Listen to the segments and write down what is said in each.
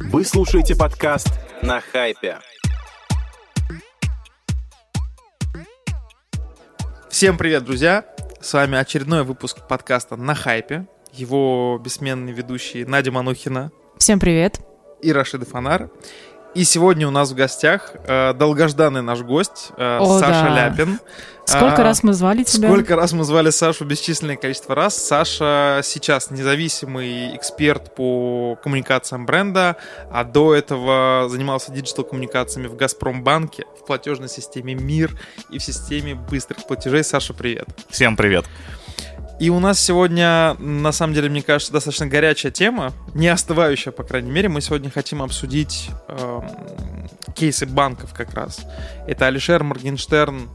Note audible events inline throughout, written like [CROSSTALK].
Вы слушаете подкаст «На хайпе». Всем привет, друзья! С вами очередной выпуск подкаста «На хайпе». Его бессменные ведущие Надя Манухина Всем привет. и Рашида Фонар. И сегодня у нас в гостях э, долгожданный наш гость э, О, Саша да. Ляпин. Сколько А, раз мы звали тебя? Сколько раз мы звали Сашу бесчисленное количество раз. Саша сейчас независимый эксперт по коммуникациям бренда, а до этого занимался диджитал-коммуникациями в Газпромбанке, в платежной системе МИР и в системе быстрых платежей. Саша, привет. Всем привет. И у нас сегодня, на самом деле, мне кажется, достаточно горячая тема, не остывающая, по крайней мере. Мы сегодня хотим обсудить эм, кейсы банков как раз. Это Алишер Моргенштерн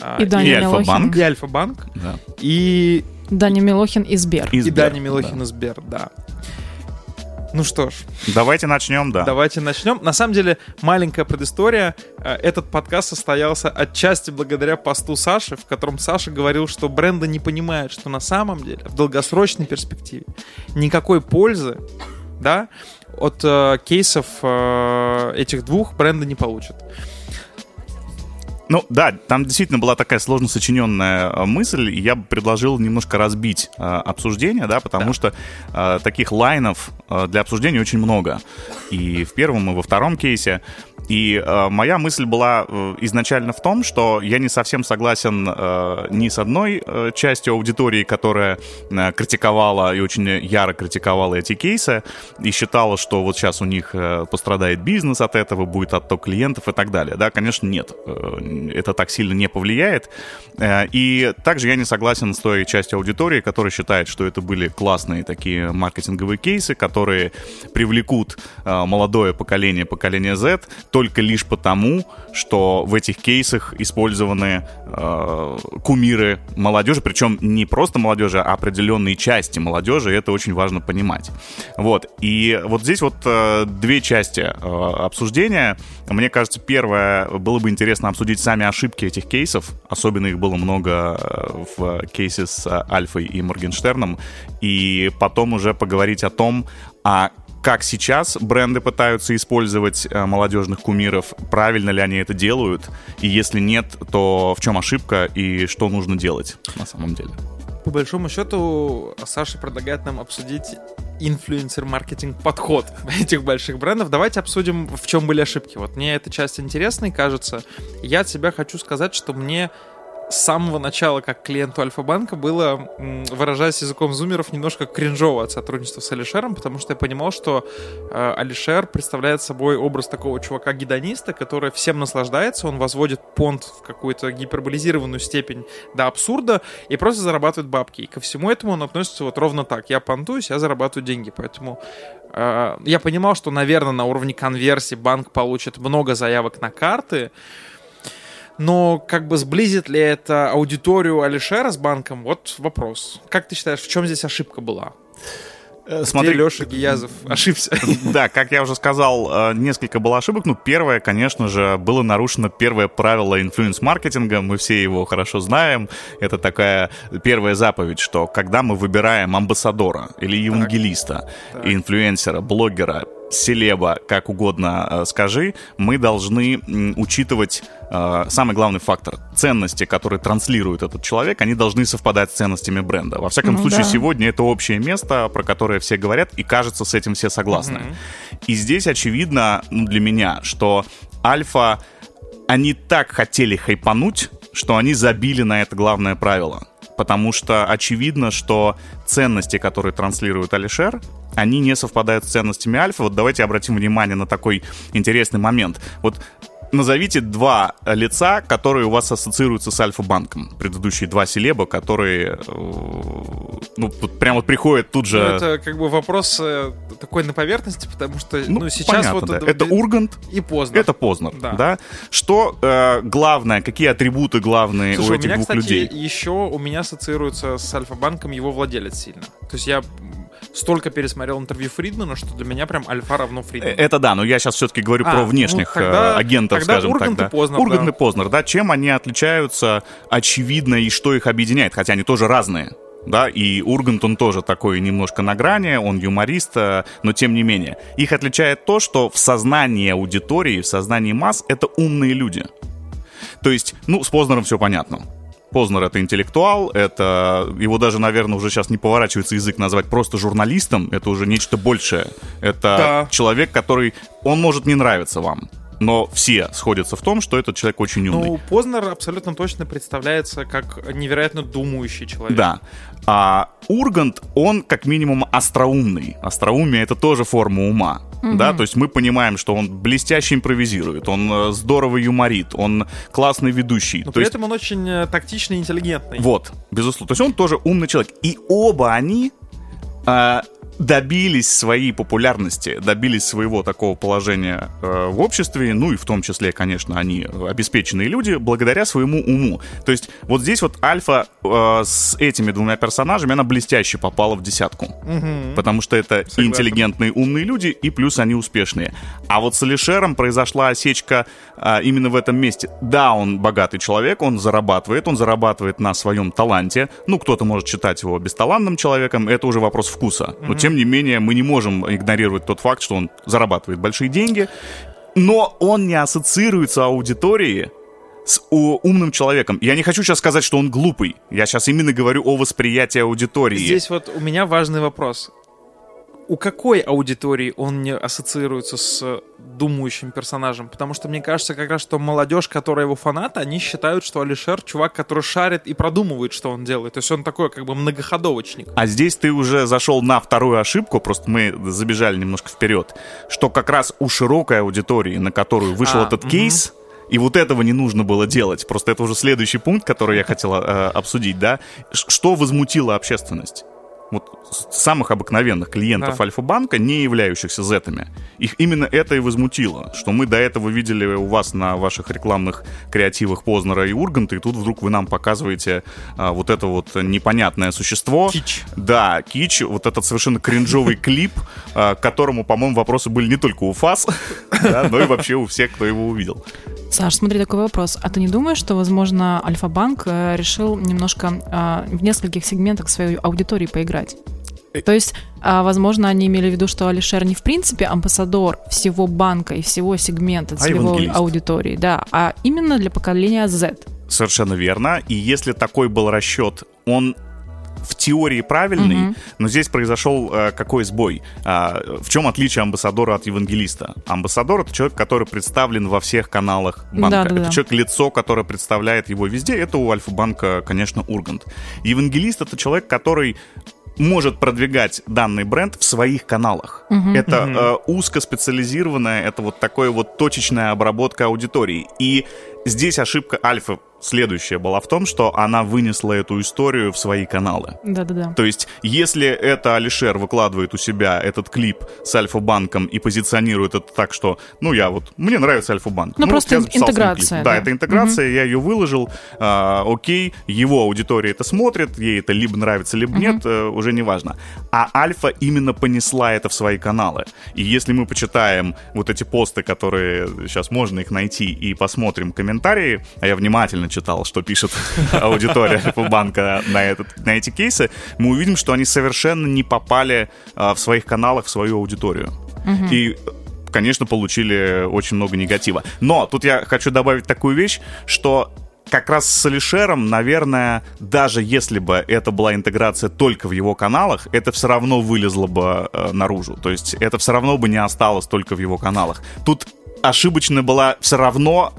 а, И Даня И Альфа-банк. И Альфа-банк, Да. и, Даня Милохин и Сбер. И и Сбер, Даня Милохин да. и Сбер, да. Ну что ж, Давайте начнем, да. давайте начнем. На самом деле, маленькая предыстория. Э, Этот подкаст состоялся отчасти благодаря посту Саши, в котором Саша говорил, что бренды не понимают, что на самом деле в долгосрочной перспективе никакой пользы да, от э, кейсов э, этих двух бренды не получат. Ну да, там действительно была такая сложно сочиненная э, мысль, и я бы предложил немножко разбить э, обсуждение, да, потому Да. что э, таких лайнов э, для обсуждения очень много. И в первом, и во втором кейсе. И э, моя мысль была э, изначально в том, что я не совсем согласен э, ни с одной э, частью аудитории, которая э, критиковала и очень яро критиковала эти кейсы, и считала, что вот сейчас у них э, пострадает бизнес от этого, будет отток клиентов и так далее. Да, конечно, нет. Э, Это так сильно не повлияет. Э, И также я не согласен с той частью аудитории, которая считает, что это были классные такие маркетинговые кейсы, которые привлекут э, молодое поколение, поколение Z, только лишь потому, что в этих кейсах использованы э, кумиры молодежи, причем не просто молодежи, а определенные части молодежи, и это очень важно понимать. Вот. И вот здесь вот э, две части э, обсуждения. Мне кажется, первое, было бы интересно обсудить сами ошибки этих кейсов. Особенно их было много э, в кейсе с Альфой и Моргенштерном. И потом уже поговорить о том, а как сейчас бренды пытаются использовать э, молодежных кумиров, правильно ли они это делают, и если нет, то в чем ошибка и что нужно делать на самом деле. По большому счету, Саша предлагает нам обсудить инфлюенсер-маркетинг подход [LAUGHS] этих больших брендов. Давайте обсудим, в чем были ошибки. Вот мне эта часть интересной кажется. Я от себя хочу сказать, что мне с самого начала, как клиенту Альфа-банка, было, выражаясь языком зумеров, немножко кринжово от сотрудничества с Алишером, потому что я понимал, что э, Алишер представляет собой образ такого чувака-гедониста, который всем наслаждается, он возводит понт в какую-то гиперболизированную степень до абсурда и просто зарабатывает бабки. И ко всему этому он относится вот ровно так. Я понтуюсь, я зарабатываю деньги. Поэтому э, я понимал, что, наверное, на уровне конверсии банк получит много заявок на карты, но как бы сблизит ли это аудиторию Алишера с банком? Вот вопрос. Как ты считаешь, в чем здесь ошибка была? Смотри, Где Леша Гиязов ошибся. [LAUGHS] Да, как я уже сказал, э, несколько было ошибок. Ну, первое, конечно же, было нарушено первое правило инфлюенс-маркетинга. Мы все его хорошо знаем. Это такая первая заповедь, что когда мы выбираем амбассадора или евангелиста, Так. инфлюенсера, блогера, селеба, как угодно э, скажи, мы должны учитывать э, самый главный фактор. Ценности, которые транслирует этот человек, они должны совпадать с ценностями бренда. Во всяком Ну случае, да. сегодня это общее место, про которое все говорят, и кажется, с этим все согласны. Мгм. И здесь очевидно ну, для меня, что Альфа, они так хотели хайпануть, что они забили на это главное правило. Потому что очевидно, что ценности, которые транслирует Алишер, они не совпадают с ценностями Альфа. Вот давайте обратим внимание на такой интересный момент. Вот назовите два лица, которые у вас ассоциируются с Альфа-банком. Предыдущие два селеба, которые э, ну, тут прям вот приходят тут же... Ну, это как бы вопрос э, такой на поверхности, потому что ну, сейчас понятно, вот да. это, Ургант, и поздно. это Познер, Да. да. Что э, главное, какие атрибуты главные Слушай, у у этих меня, двух кстати, людей? еще у меня ассоциируется с Альфа-банком его владелец сильно. То есть я столько пересмотрел интервью Фридмана, что для меня прям Альфа равно Э, Фридман. Это да, но я сейчас все-таки говорю А, про ну, внешних тогда- э, агентов, тогда скажем Ургант так. и Да. Познер, Ургант да. и Познер, да, чем они отличаются, очевидно, и что их объединяет, хотя они тоже разные. да, и Ургант, он тоже такой немножко на грани, он юморист, э, но тем не менее. Их отличает то, что в сознании аудитории, в сознании масс это умные люди. То есть, ну, с Познером все понятно. Познер это интеллектуал, это его даже, наверное, уже сейчас не поворачивается язык назвать просто журналистом, это уже нечто большее. Это Да. человек, который, он может не нравиться вам, но все сходятся в том, что этот человек очень умный. Ну, Познер абсолютно точно представляется как невероятно думающий человек. Да. А Ургант, он как минимум остроумный. Остроумие — это тоже форма ума. Да, то есть мы понимаем, что он блестяще импровизирует, он э, здорово юморит, он классный ведущий. Но то при есть, этом он очень э, тактичный и интеллигентный. вот, безусловно. То есть он тоже умный человек. И оба они а, добились своей популярности, добились своего такого положения э, в обществе, ну и в том числе, конечно, они обеспеченные люди, благодаря своему уму. То есть вот здесь вот Альфа э, с этими двумя персонажами, она блестяще попала в десятку. Мгм. Потому что это Согласен. интеллигентные, умные люди, и плюс они успешные. А вот с Алишером произошла осечка а, именно в этом месте. Да, он богатый человек, он зарабатывает, он зарабатывает на своем таланте. Ну, кто-то может считать его бесталанным человеком, это уже вопрос вкуса. Но, тем не менее, мы не можем игнорировать тот факт, что он зарабатывает большие деньги, но он не ассоциируется аудитории с умным человеком. Я не хочу сейчас сказать, что он глупый. Я сейчас именно говорю о восприятии аудитории. Здесь вот у меня важный вопрос. У какой аудитории он не ассоциируется с думающим персонажем? Потому что мне кажется, как раз, что молодежь, которая его фанаты, они считают, что Алишер чувак, который шарит и продумывает, что он делает. То есть он такой как бы многоходовочник. А здесь ты уже зашел на вторую ошибку, просто мы забежали немножко вперед, что как раз у широкой аудитории, на которую вышел А, этот мгм. кейс, и вот этого не нужно было делать. Просто это уже следующий пункт, который я хотел э, обсудить, да? Что возмутило общественность? Вот самых обыкновенных клиентов Да. Альфа-банка, не являющихся зетами. Их именно это и возмутило, что мы до этого видели у вас на ваших рекламных креативах Познера и Урганта, и тут вдруг вы нам показываете а, вот это вот непонятное существо. Кич. Да, кич, вот этот совершенно кринжовый [LAUGHS] клип, а, к которому, по-моему, вопросы были не только у ФАС, [LAUGHS] но и вообще у всех, кто его увидел. Саш, смотри, такой вопрос. А ты не думаешь, что, возможно, Альфа-банк э, решил немножко а, в нескольких сегментах своей аудитории поиграть? То есть, а, возможно, они имели в виду, что Алишер не в принципе амбассадор всего банка и всего сегмента А целевой евангелист. аудитории, да, а именно для поколения Z. Совершенно верно. И если такой был расчет, он в теории правильный, Мгм. но здесь произошел э, какой сбой? А, в чем отличие амбассадора от евангелиста? Амбассадор — это человек, который представлен во всех каналах банка. Да-да-да. Это человек-лицо, которое представляет его везде. Это у Альфа-банка, конечно, Ургант. Евангелист — это человек, который может продвигать данный бренд в своих каналах. Это э, узкоспециализированная, это вот такое вот точечная обработка аудитории. И здесь ошибка Альфа следующая была в том, что она вынесла эту историю в свои каналы. Да-да-да. То есть, если это Алишер выкладывает у себя этот клип с Альфа-банком и позиционирует это так, что, ну, я вот, мне нравится Альфа-банк. Ну, вот просто ним интеграция, да. Да, это интеграция, я ее выложил, а, окей, его аудитория это смотрит, ей это либо нравится, либо нет, э, уже не важно. А Альфа именно понесла это в свои каналы. И если мы почитаем вот эти посты, которые сейчас можно их найти, и посмотрим комментарии, а я внимательно читал, что пишет [LAUGHS] аудитория Альфа-банка на, этот, на эти кейсы, мы увидим, что они совершенно не попали а, в своих каналах в свою аудиторию. И конечно, получили очень много негатива. Но тут я хочу добавить такую вещь, что как раз с Алишером, наверное, даже если бы это была интеграция только в его каналах, это все равно вылезло бы э, наружу. То есть это все равно бы не осталось только в его каналах. Тут ошибочно была все равно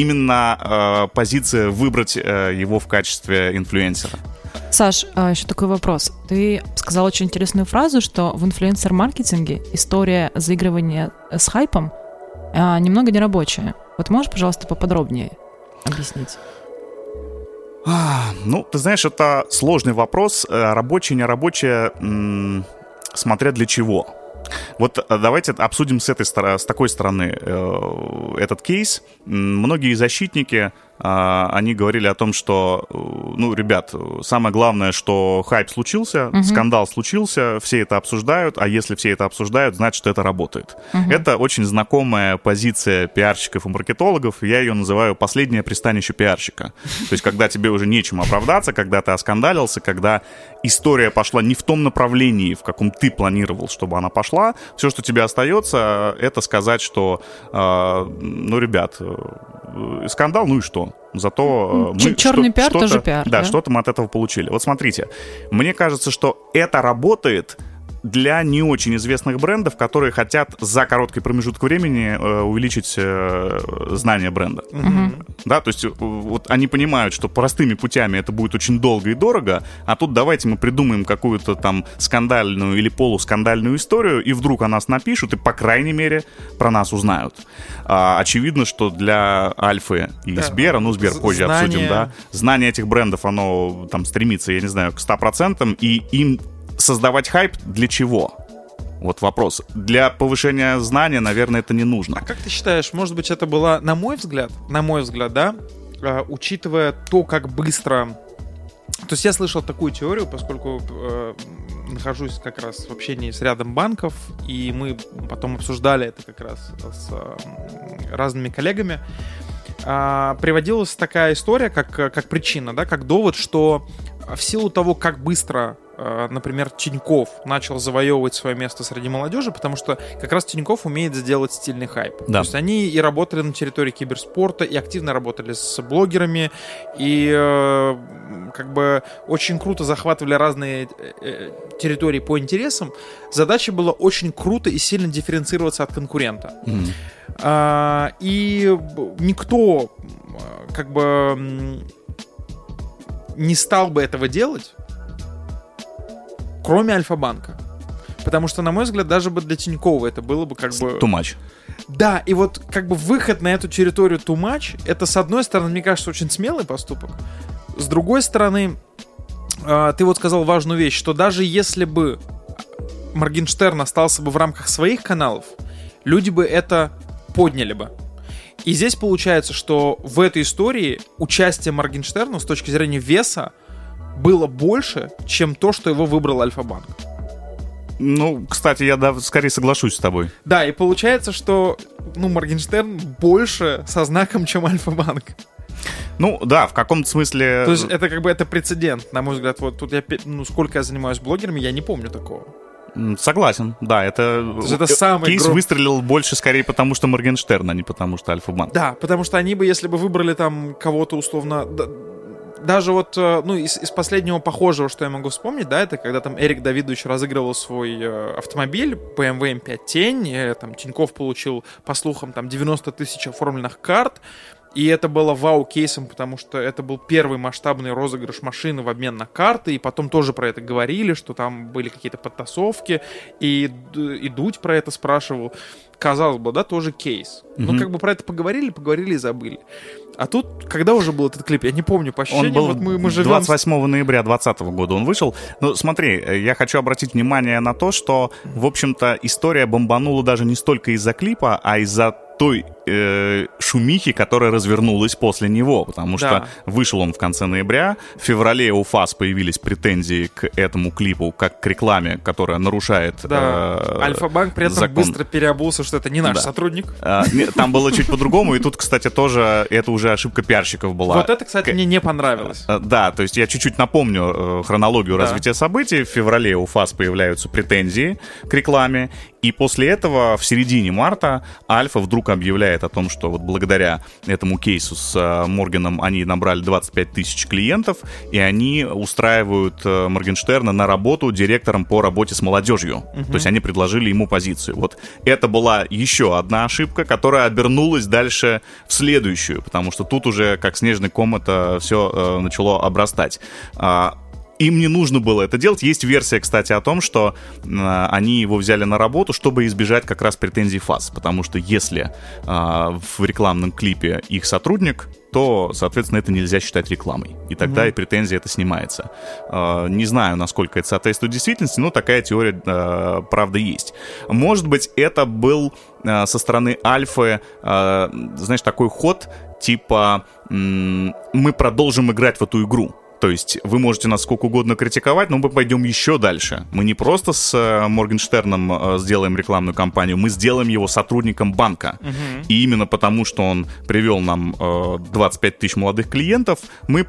именно э, позиция выбрать э, его в качестве инфлюенсера. Саш, а, еще такой вопрос. Ты сказал очень интересную фразу, что в инфлюенсер-маркетинге история заигрывания с хайпом а, немного нерабочая. Вот можешь, пожалуйста, поподробнее объяснить? А, Ну, ты знаешь, это сложный вопрос. Э, Рабочее, нерабочее, смотря для чего. Вот э, давайте обсудим с, этой, с такой стороны э, этот кейс. Многие защитники они говорили о том, что, э, ну, ребят, самое главное, что хайп случился, угу. скандал случился, все это обсуждают, а если все это обсуждают, значит, это работает. Угу. Это очень знакомая позиция пиарщиков и маркетологов, я ее называю последнее пристанище пиарщика. То есть, когда тебе уже нечем оправдаться, когда ты оскандалился, когда история пошла не в том направлении, в каком ты планировал, чтобы она пошла, все, что тебе остается, это сказать, что, э, ну, ребят, э, скандал, ну и что? Зато э, мы черный что, пиар тоже пиар. Да, да, что-то мы от этого получили. Вот смотрите, мне кажется, что это работает для не очень известных брендов, которые хотят за короткий промежуток времени э, увеличить э, знание бренда. Угу. Да, то есть э, вот они понимают, что простыми путями это будет очень долго и дорого, а тут давайте мы придумаем какую-то там скандальную или полускандальную историю, и вдруг о нас напишут, и по крайней мере про нас узнают. А, очевидно, что для Альфы и да. Сбера, ну Сбер позже знание... обсудим, да, знание этих брендов, оно там стремится, я не знаю, к 100%, и им создавать хайп для чего? Вот вопрос. Для повышения знания, наверное, это не нужно. А как ты считаешь, может быть, это была, на мой взгляд, на мой взгляд, да, э, учитывая то, как быстро... То есть я слышал такую теорию, поскольку э, нахожусь как раз в общении с рядом банков, и мы потом обсуждали это как раз с э, разными коллегами. Э, приводилась такая история, как, как причина, да, как довод, что в силу того, как быстро например, Тиньков начал завоевывать свое место среди молодежи, потому что как раз Тиньков умеет сделать стильный хайп. Да. То есть они и работали на территории киберспорта, и активно работали с блогерами, и э, как бы очень круто захватывали разные э, территории по интересам. Задача была очень круто и сильно дифференцироваться от конкурента. Mm. А, и никто как бы не стал бы этого делать, кроме Альфа-банка. Потому что, на мой взгляд, даже бы для Тинькова это было бы как бы... Much. Да, и вот как бы выход на эту территорию too much, это, с одной стороны, мне кажется, очень смелый поступок. С другой стороны, э, ты вот сказал важную вещь, что даже если бы Моргенштерн остался бы в рамках своих каналов, люди бы это подняли бы. И здесь получается, что в этой истории участие Моргенштерна с точки зрения веса было больше, чем то, что его выбрал Альфа-банк. Ну, кстати, я да, скорее соглашусь с тобой. Да, и получается, что ну, Моргенштерн больше со знаком, чем Альфа-банк. Ну, да, в каком-то смысле... То есть это как бы это прецедент, на мой взгляд. Вот тут я, ну, сколько я занимаюсь блогерами, я не помню такого. Согласен, да, это, это э, самый кейс гром... выстрелил больше скорее потому, что Моргенштерн, а не потому, что Альфа-банк. Да, потому что они бы, если бы выбрали там кого-то условно даже вот, э, ну, из, из последнего похожего, что я могу вспомнить, да, это когда там Эрик Давидович разыгрывал свой э, автомобиль BMW M5 Тень, э, там Тиньков получил, по слухам, там 90 тысяч оформленных карт, и это было вау-кейсом, потому что это был первый масштабный розыгрыш машины в обмен на карты, и потом тоже про это говорили, что там были какие-то подтасовки, и, и Дудь про это спрашивал. Казалось бы, да, тоже кейс. Mm-hmm. Ну, как бы про это поговорили, поговорили и забыли. А тут, когда уже был этот клип? Я не помню, по ощущениям, он был вот мы, мы живем... 28 ноября 2020 года он вышел. Ну, смотри, я хочу обратить внимание на то, что, в общем-то, история бомбанула даже не столько из-за клипа, а из-за той э, шумихи, которая развернулась после него, потому что да. вышел он в конце ноября, в феврале у ФАС появились претензии к этому клипу, как к рекламе, которая нарушает да. э, Альфа-банк при этом закон. быстро переобулся, что это не наш да. сотрудник. А, там было чуть по-другому, и тут, кстати, тоже это уже ошибка пиарщиков была. Вот это, кстати, мне не понравилось. Э, да, то есть я чуть-чуть напомню э, хронологию развития событий. В феврале у ФАС появляются претензии к рекламе, и после этого в середине марта Альфа вдруг объявляет о том, что вот благодаря этому кейсу с э, Морганом они набрали 25 тысяч клиентов, и они устраивают э, Моргенштерна на работу директором по работе с молодежью. Угу. То есть они предложили ему позицию. Вот это была еще одна ошибка, которая обернулась дальше в следующую, потому что тут уже как снежный ком это все э, начало обрастать. А, им не нужно было это делать. Есть версия, кстати, о том, что э, они его взяли на работу, чтобы избежать как раз претензий ФАС. Потому что если э, в рекламном клипе их сотрудник, то, соответственно, это нельзя считать рекламой. И тогда mm-hmm. и претензия это снимается. Э, не знаю, насколько это соответствует действительности, но такая теория, э, правда, есть. Может быть, это был э, со стороны Альфы, э, знаешь, такой ход, типа мы продолжим играть в эту игру. То есть вы можете нас сколько угодно критиковать, но мы пойдем еще дальше. Мы не просто с э, Моргенштерном э, сделаем рекламную кампанию, мы сделаем его сотрудником банка. Угу. И именно потому, что он привел нам 25 э, тысяч молодых клиентов, мы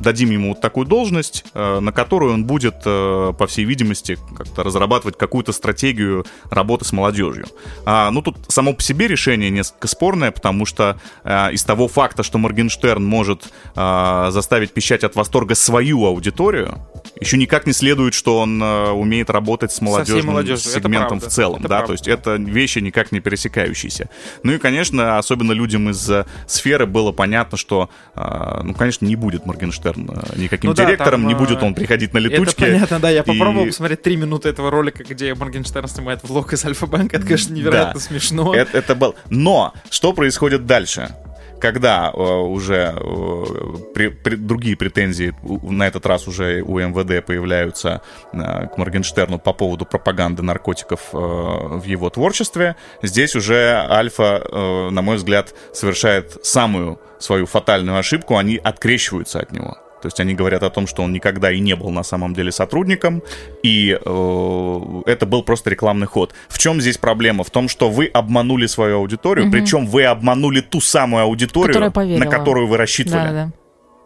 дадим ему вот такую должность, э, на которую он будет, э, по всей видимости, как-то разрабатывать какую-то стратегию работы с молодежью. А, ну, тут само по себе решение несколько спорное, потому что а, из того факта, что Моргенштерн может заставить пищать от восторга свою аудиторию, еще никак не следует, что он а, умеет работать с молодежным сегментом в целом. Это да, правда. то есть это вещи никак не пересекающиеся. Ну и, конечно, особенно людям из сферы было понятно, что, а, ну, конечно, не будет Моргенштерн э, никаким ну, директором, да, там, не будет он приходить на летучке. Это понятно, да, я попробовал и... посмотреть три минуты этого ролика, где Моргенштерн снимает влог из Альфа-банка, это, конечно, невероятно да. смешно. Это, это был... Но что происходит дальше? Когда э, уже э, при, при, другие претензии на этот раз уже у МВД появляются э, к Моргенштерну по поводу пропаганды наркотиков в его творчестве, здесь уже Альфа, на мой взгляд, совершает самую свою фатальную ошибку, они открещиваются от него. То есть они говорят о том, что он никогда и не был на самом деле сотрудником, и э, это был просто рекламный ход. В чем здесь проблема? В том, что вы обманули свою аудиторию, угу. причем вы обманули ту самую аудиторию, на которую вы рассчитывали. Да, да.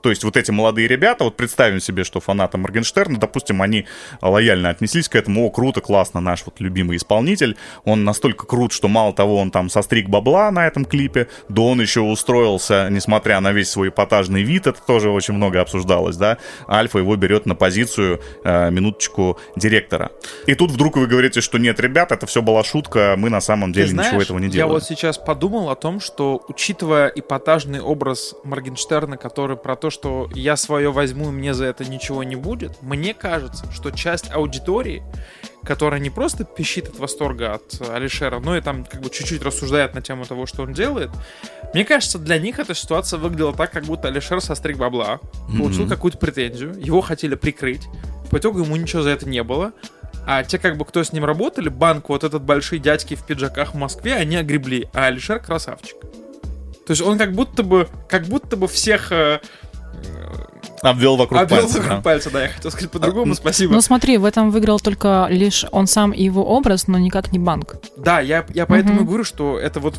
То есть вот эти молодые ребята, вот представим себе, что фанаты Моргенштерна, допустим, они лояльно отнеслись к этому, о, круто, классно, наш вот любимый исполнитель, он настолько крут, что мало того, он там состриг бабла на этом клипе, да он еще устроился, несмотря на весь свой эпатажный вид, это тоже очень много обсуждалось, да, Альфа его берет на позицию, э, минуточку, директора. И тут вдруг вы говорите, что нет, ребят, это все была шутка, мы на самом деле знаешь, ничего этого не делаем. Я вот сейчас подумал о том, что, учитывая эпатажный образ Моргенштерна, который про то, что я свое возьму, и мне за это ничего не будет, мне кажется, что часть аудитории, которая не просто пищит от восторга от Алишера, но и там как бы чуть-чуть рассуждает на тему того, что он делает, мне кажется, для них эта ситуация выглядела так, как будто Алишер состриг бабла, получил mm-hmm. какую-то претензию, его хотели прикрыть, по итогу ему ничего за это не было, а те, как бы, кто с ним работали, банк, вот этот большие дядьки в пиджаках в Москве, они огребли, а Алишер красавчик. То есть он как будто бы, как будто бы всех э, Обвел вокруг Обвел пальца. вокруг да. пальца, да, я хотел сказать по-другому, спасибо. Ну смотри, в этом выиграл только лишь он сам и его образ, но никак не банк. Да, я, я поэтому угу. говорю, что это вот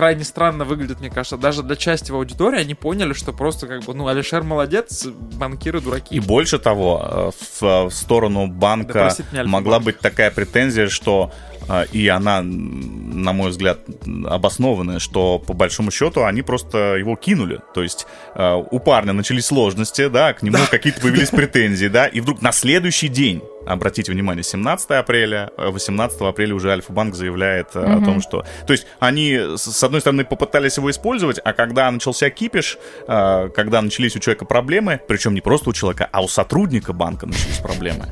крайне странно выглядит, мне кажется. Даже для части его аудитории они поняли, что просто как бы, ну, Алишер молодец, банкиры дураки. И больше того, э, в, в сторону банка да, могла быть такая претензия, что э, и она, на мой взгляд, обоснованная, что по большому счету они просто его кинули. То есть э, у парня начались сложности, да, к нему какие-то появились [LAUGHS] претензии, да, и вдруг на следующий день обратите внимание, 17 апреля, 18 апреля уже Альфа-банк заявляет угу. о том, что... То есть они, с одной стороны, попытались его использовать, а когда начался кипиш, э, когда начались у человека проблемы, причем не просто у человека, а у сотрудника банка начались проблемы,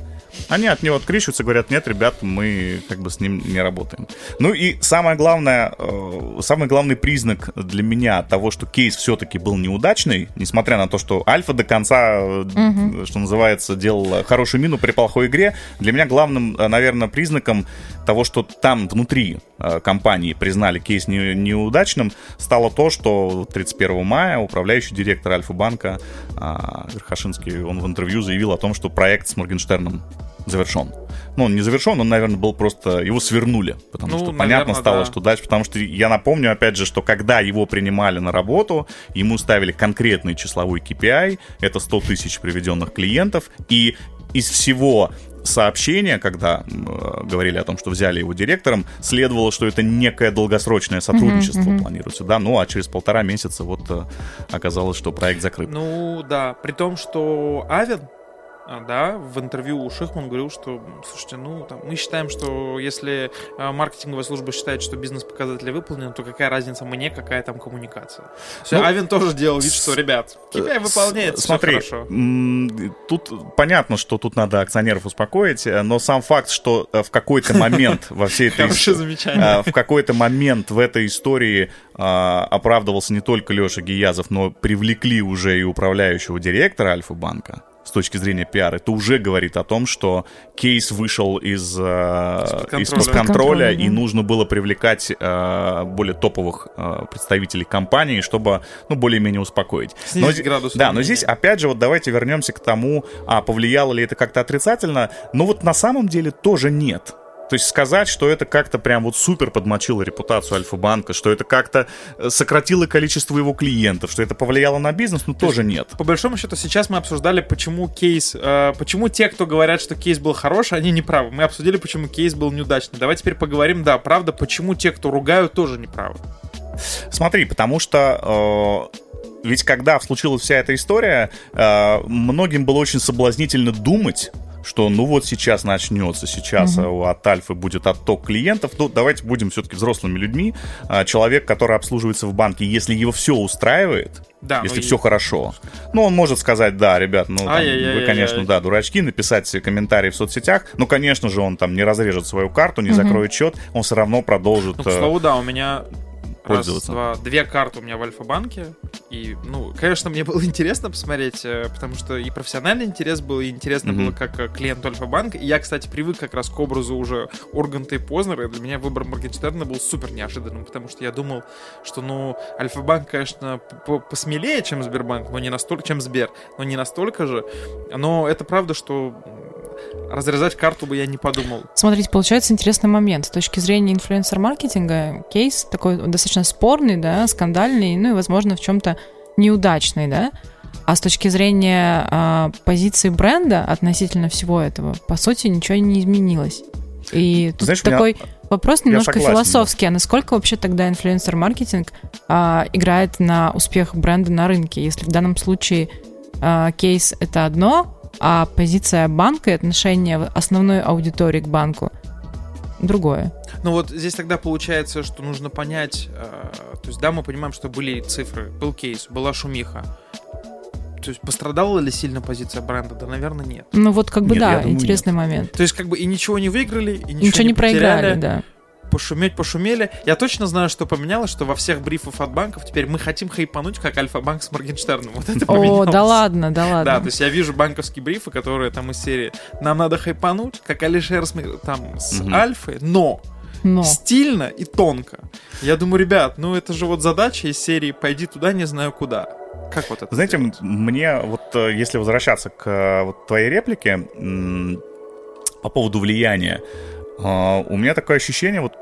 они от него открещиваются, говорят, нет, ребят, мы как бы с ним не работаем. Ну и самое главное, э, самый главный признак для меня того, что кейс все-таки был неудачный, несмотря на то, что Альфа до конца, угу. что называется, делал хорошую мину при плохой игре, для меня главным, э, наверное, признаком того, что там внутри компании признали кейс не, неудачным, стало то, что 31 мая управляющий директор Альфа-банка Верхошинский, он в интервью заявил о том, что проект с Моргенштерном завершен. Ну, он не завершен, он, наверное, был просто... Его свернули, потому ну, что наверное, понятно стало, да. что дальше... Потому что я напомню, опять же, что когда его принимали на работу, ему ставили конкретный числовой KPI, это 100 тысяч приведенных клиентов, и из всего сообщения, когда э, говорили о том, что взяли его директором, следовало, что это некое долгосрочное сотрудничество uh-huh. планируется, да, ну а через полтора месяца вот э, оказалось, что проект закрыт. Ну да, при том, что Авен да, в интервью у Шихман говорил, что, слушайте, ну, там, мы считаем, что если а, маркетинговая служба считает, что бизнес-показатели выполнены, то какая разница мне, какая там коммуникация. Все, ну, Авен тоже делал вид, что, ребят, KPI выполняется, Смотри, все хорошо. тут понятно, что тут надо акционеров успокоить, но сам факт, что э, в какой-то [LAUGHS] момент во всей этой истории, в какой-то момент в этой истории оправдывался не только Леша Гиязов, но привлекли уже и управляющего директора Альфа-банка с точки зрения пиара, это уже говорит о том, что кейс вышел из, э, из-под контроля, и нужно было привлекать э, более топовых э, представителей компании, чтобы, ну, более-менее успокоить. но, градус да, но здесь, опять же, вот давайте вернемся к тому, а повлияло ли это как-то отрицательно. Ну вот на самом деле тоже нет. То есть сказать, что это как-то прям вот супер подмочило репутацию Альфа-банка, что это как-то э, сократило количество его клиентов, что это повлияло на бизнес, ну То тоже нет. По большому счету сейчас мы обсуждали, почему кейс, э, почему те, кто говорят, что кейс был хороший, они не правы. Мы обсудили, почему кейс был неудачный. Давай теперь поговорим, да, правда, почему те, кто ругают, тоже не правы. Смотри, потому что э, ведь когда случилась вся эта история, э, многим было очень соблазнительно думать, что ну вот сейчас начнется, сейчас угу. от Альфы будет отток клиентов, ну давайте будем все-таки взрослыми людьми. А, человек, который обслуживается в банке, если его все устраивает, да, если ну, все хорошо, ну он может сказать, да, ребят, ну там, вы, конечно, да, дурачки, написать комментарии в соцсетях, но, конечно же, он там не разрежет свою карту, не угу. закроет счет, он все равно продолжит. Ну, к слову, э, да, у меня пользоваться. Раз, два, две карты у меня в Альфа-банке. И, ну, конечно, мне было [LAUGHS] интересно посмотреть, э, потому что и профессиональный интерес был, и интересно mm-hmm. было как э, клиент Альфа-банка. И я, кстати, привык как раз к образу уже Урганта и Познера, и для меня выбор Моргенштерна был супер неожиданным, потому что я думал, что, ну, Альфа-банк, конечно, посмелее, чем Сбербанк, но не настолько, чем Сбер, но не настолько же. Но это правда, что разрезать карту бы я не подумал. Смотрите, получается интересный момент. С точки зрения инфлюенсер-маркетинга, кейс такой достаточно спорный, да, скандальный, ну и, возможно, в чем-то неудачный, да. А с точки зрения а, позиции бренда относительно всего этого, по сути, ничего не изменилось. И тут Знаешь, такой меня... вопрос немножко согласен, философский. Да. А насколько вообще тогда инфлюенсер-маркетинг а, играет на успех бренда на рынке? Если в данном случае а, кейс это одно, а позиция банка и отношение основной аудитории к банку другое. Ну вот здесь тогда получается, что нужно понять, э, то есть да, мы понимаем, что были цифры, был кейс, была шумиха. То есть пострадала ли сильно позиция бренда? Да, наверное, нет. Ну вот как бы нет, да, интересный нет. момент. То есть как бы и ничего не выиграли, и ничего, ничего не, не проиграли, да пошуметь, пошумели. Я точно знаю, что поменялось, что во всех брифах от банков теперь мы хотим хайпануть, как Альфа-банк с Моргенштерном. [LAUGHS] Вот это поменялось. О, да ладно, да ладно. Да, то есть я вижу банковские брифы, которые там из серии «Нам надо хайпануть», как Алишер с, там, с угу. Альфой, но но. Стильно и тонко. Я думаю, ребят, ну это же вот задача из серии «Пойди туда, не знаю куда». Как вот это? Знаете, сделать? мне вот э, если возвращаться к э, вот твоей реплике по поводу влияния, у меня такое ощущение, вот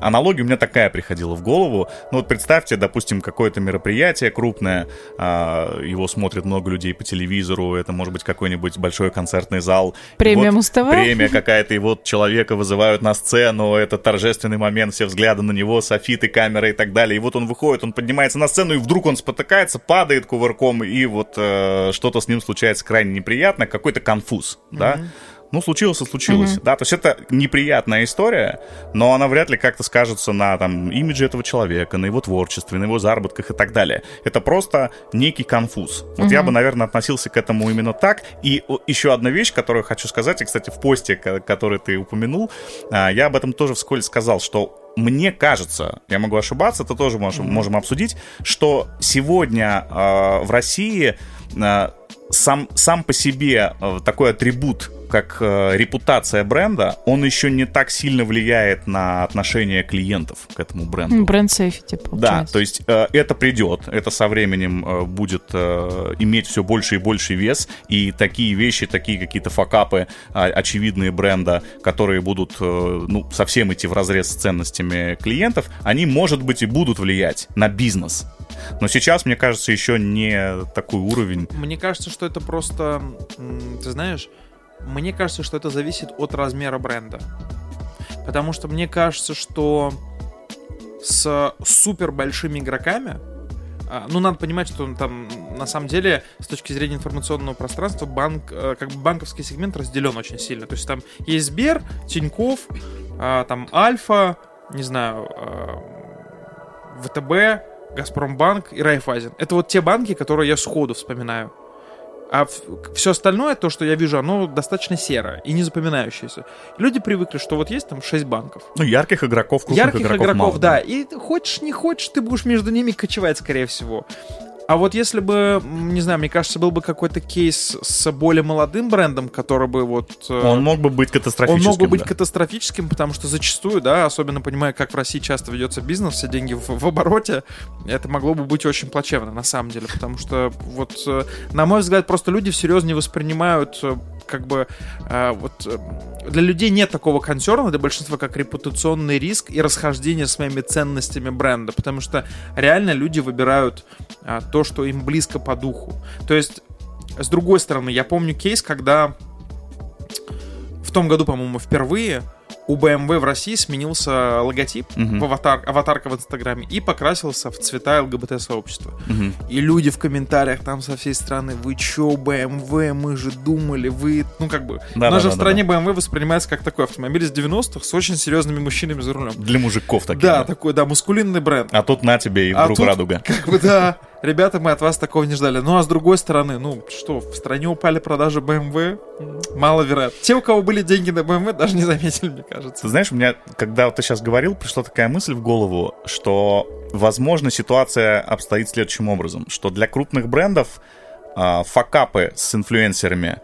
аналогия у меня такая приходила в голову. Ну вот представьте, допустим, какое-то мероприятие крупное, а, его смотрит много людей по телевизору, это может быть какой-нибудь большой концертный зал. Премия вот Муз-ТВ? Премия какая-то, и вот человека вызывают на сцену, это торжественный момент, все взгляды на него, софиты, камеры и так далее. И вот он выходит, он поднимается на сцену, и вдруг он спотыкается, падает кувырком, и вот э, что-то с ним случается крайне неприятно, какой-то конфуз, mm-hmm. да? Ну, случилось и случилось, mm-hmm. да, то есть это неприятная история, но она вряд ли как-то скажется на, там, имидже этого человека, на его творчестве, на его заработках и так далее. Это просто некий конфуз. Вот mm-hmm. я бы, наверное, относился к этому именно так. И еще одна вещь, которую хочу сказать, и, кстати, в посте, который ты упомянул, а, я об этом тоже вскользь сказал, что мне кажется, я могу ошибаться, это тоже можем, mm-hmm. можем обсудить, что сегодня э, в России э, сам, сам по себе э, такой атрибут как э, репутация бренда, он еще не так сильно влияет на отношение клиентов к этому бренду. Бренд сейфити, Да, то есть э, это придет, это со временем э, будет э, иметь все больше и больше вес, и такие вещи, такие какие-то факапы э, очевидные бренда, которые будут, э, ну, совсем идти в разрез с ценностями клиентов, они, может быть, и будут влиять на бизнес. Но сейчас, мне кажется, еще не такой уровень. Мне кажется, что это просто, ты знаешь, мне кажется, что это зависит от размера бренда. Потому что мне кажется, что с супер большими игроками, а, ну, надо понимать, что там на самом деле, с точки зрения информационного пространства, банк, э, как бы банковский сегмент разделен очень сильно. То есть там есть Сбер, Тиньков, э, там Альфа, не знаю, э, ВТБ, Газпромбанк и Райфайзен. Это вот те банки, которые я сходу вспоминаю. А все остальное, то, что я вижу, оно достаточно серое и не запоминающееся. Люди привыкли, что вот есть там 6 банков. Ну, ярких игроков, крупных Ярких игроков, игроков, мало, да. И хочешь, не хочешь, ты будешь между ними кочевать, скорее всего. А вот если бы, не знаю, мне кажется, был бы какой-то кейс с более молодым брендом, который бы вот... э, Он мог бы быть он катастрофическим. мог бы быть да. катастрофическим, потому что зачастую, да, особенно понимая, как в России часто ведется бизнес, все деньги в, в обороте, это могло бы быть очень плачевно на самом деле, потому что вот, э, на мой взгляд, просто люди всерьез не воспринимают э, как бы э, вот э, для людей нет такого консерна, для большинства как репутационный риск и расхождение с своими ценностями бренда, потому что реально люди выбирают а, то, что им близко по духу. То есть, с другой стороны, я помню кейс, когда в том году, по-моему, впервые у BMW в России сменился логотип Мгм. в аватар, аватарка в Инстаграме и покрасился в цвета ЛГБТ-сообщества. Мгм. И люди в комментариях там со всей страны, вы чё, BMW, мы же думали, вы... Ну, как бы, у нас же в Да-да-да-да-да. стране BMW воспринимается как такой автомобиль из 90-х с очень серьезными мужчинами за рулем. Для мужиков таких. Да, такой, да, мускулинный бренд. А тут на тебе и А вдруг тут радуга. Как бы, да, ребята, мы от вас такого не ждали. Ну, а с другой стороны, ну, что, в стране упали продажи BMW? Маловероятно. Те, у кого были деньги на BMW, даже не заметили, мне кажется. Ты знаешь, у меня, когда вот ты сейчас говорил, пришла такая мысль в голову, что, возможно, ситуация обстоит следующим образом, что для крупных брендов а, факапы с инфлюенсерами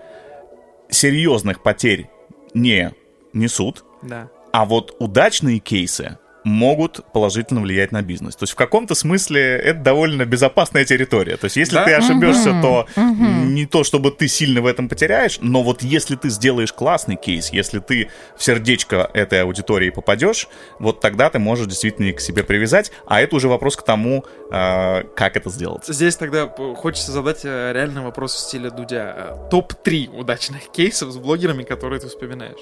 серьезных потерь не несут, Да. а вот удачные кейсы могут положительно влиять на бизнес. То есть в каком-то смысле это довольно безопасная территория. То есть если Да? ты ошибешься, Мгм, то мгм. не то, чтобы ты сильно в этом потеряешь, но вот если ты сделаешь классный кейс, если ты в сердечко этой аудитории попадешь, вот тогда ты можешь действительно их к себе привязать, а это уже вопрос к тому, э, как это сделать. Здесь тогда хочется задать э, реальный вопрос в стиле Дудя. Э, Топ-3 удачных кейсов с блогерами, которые ты вспоминаешь.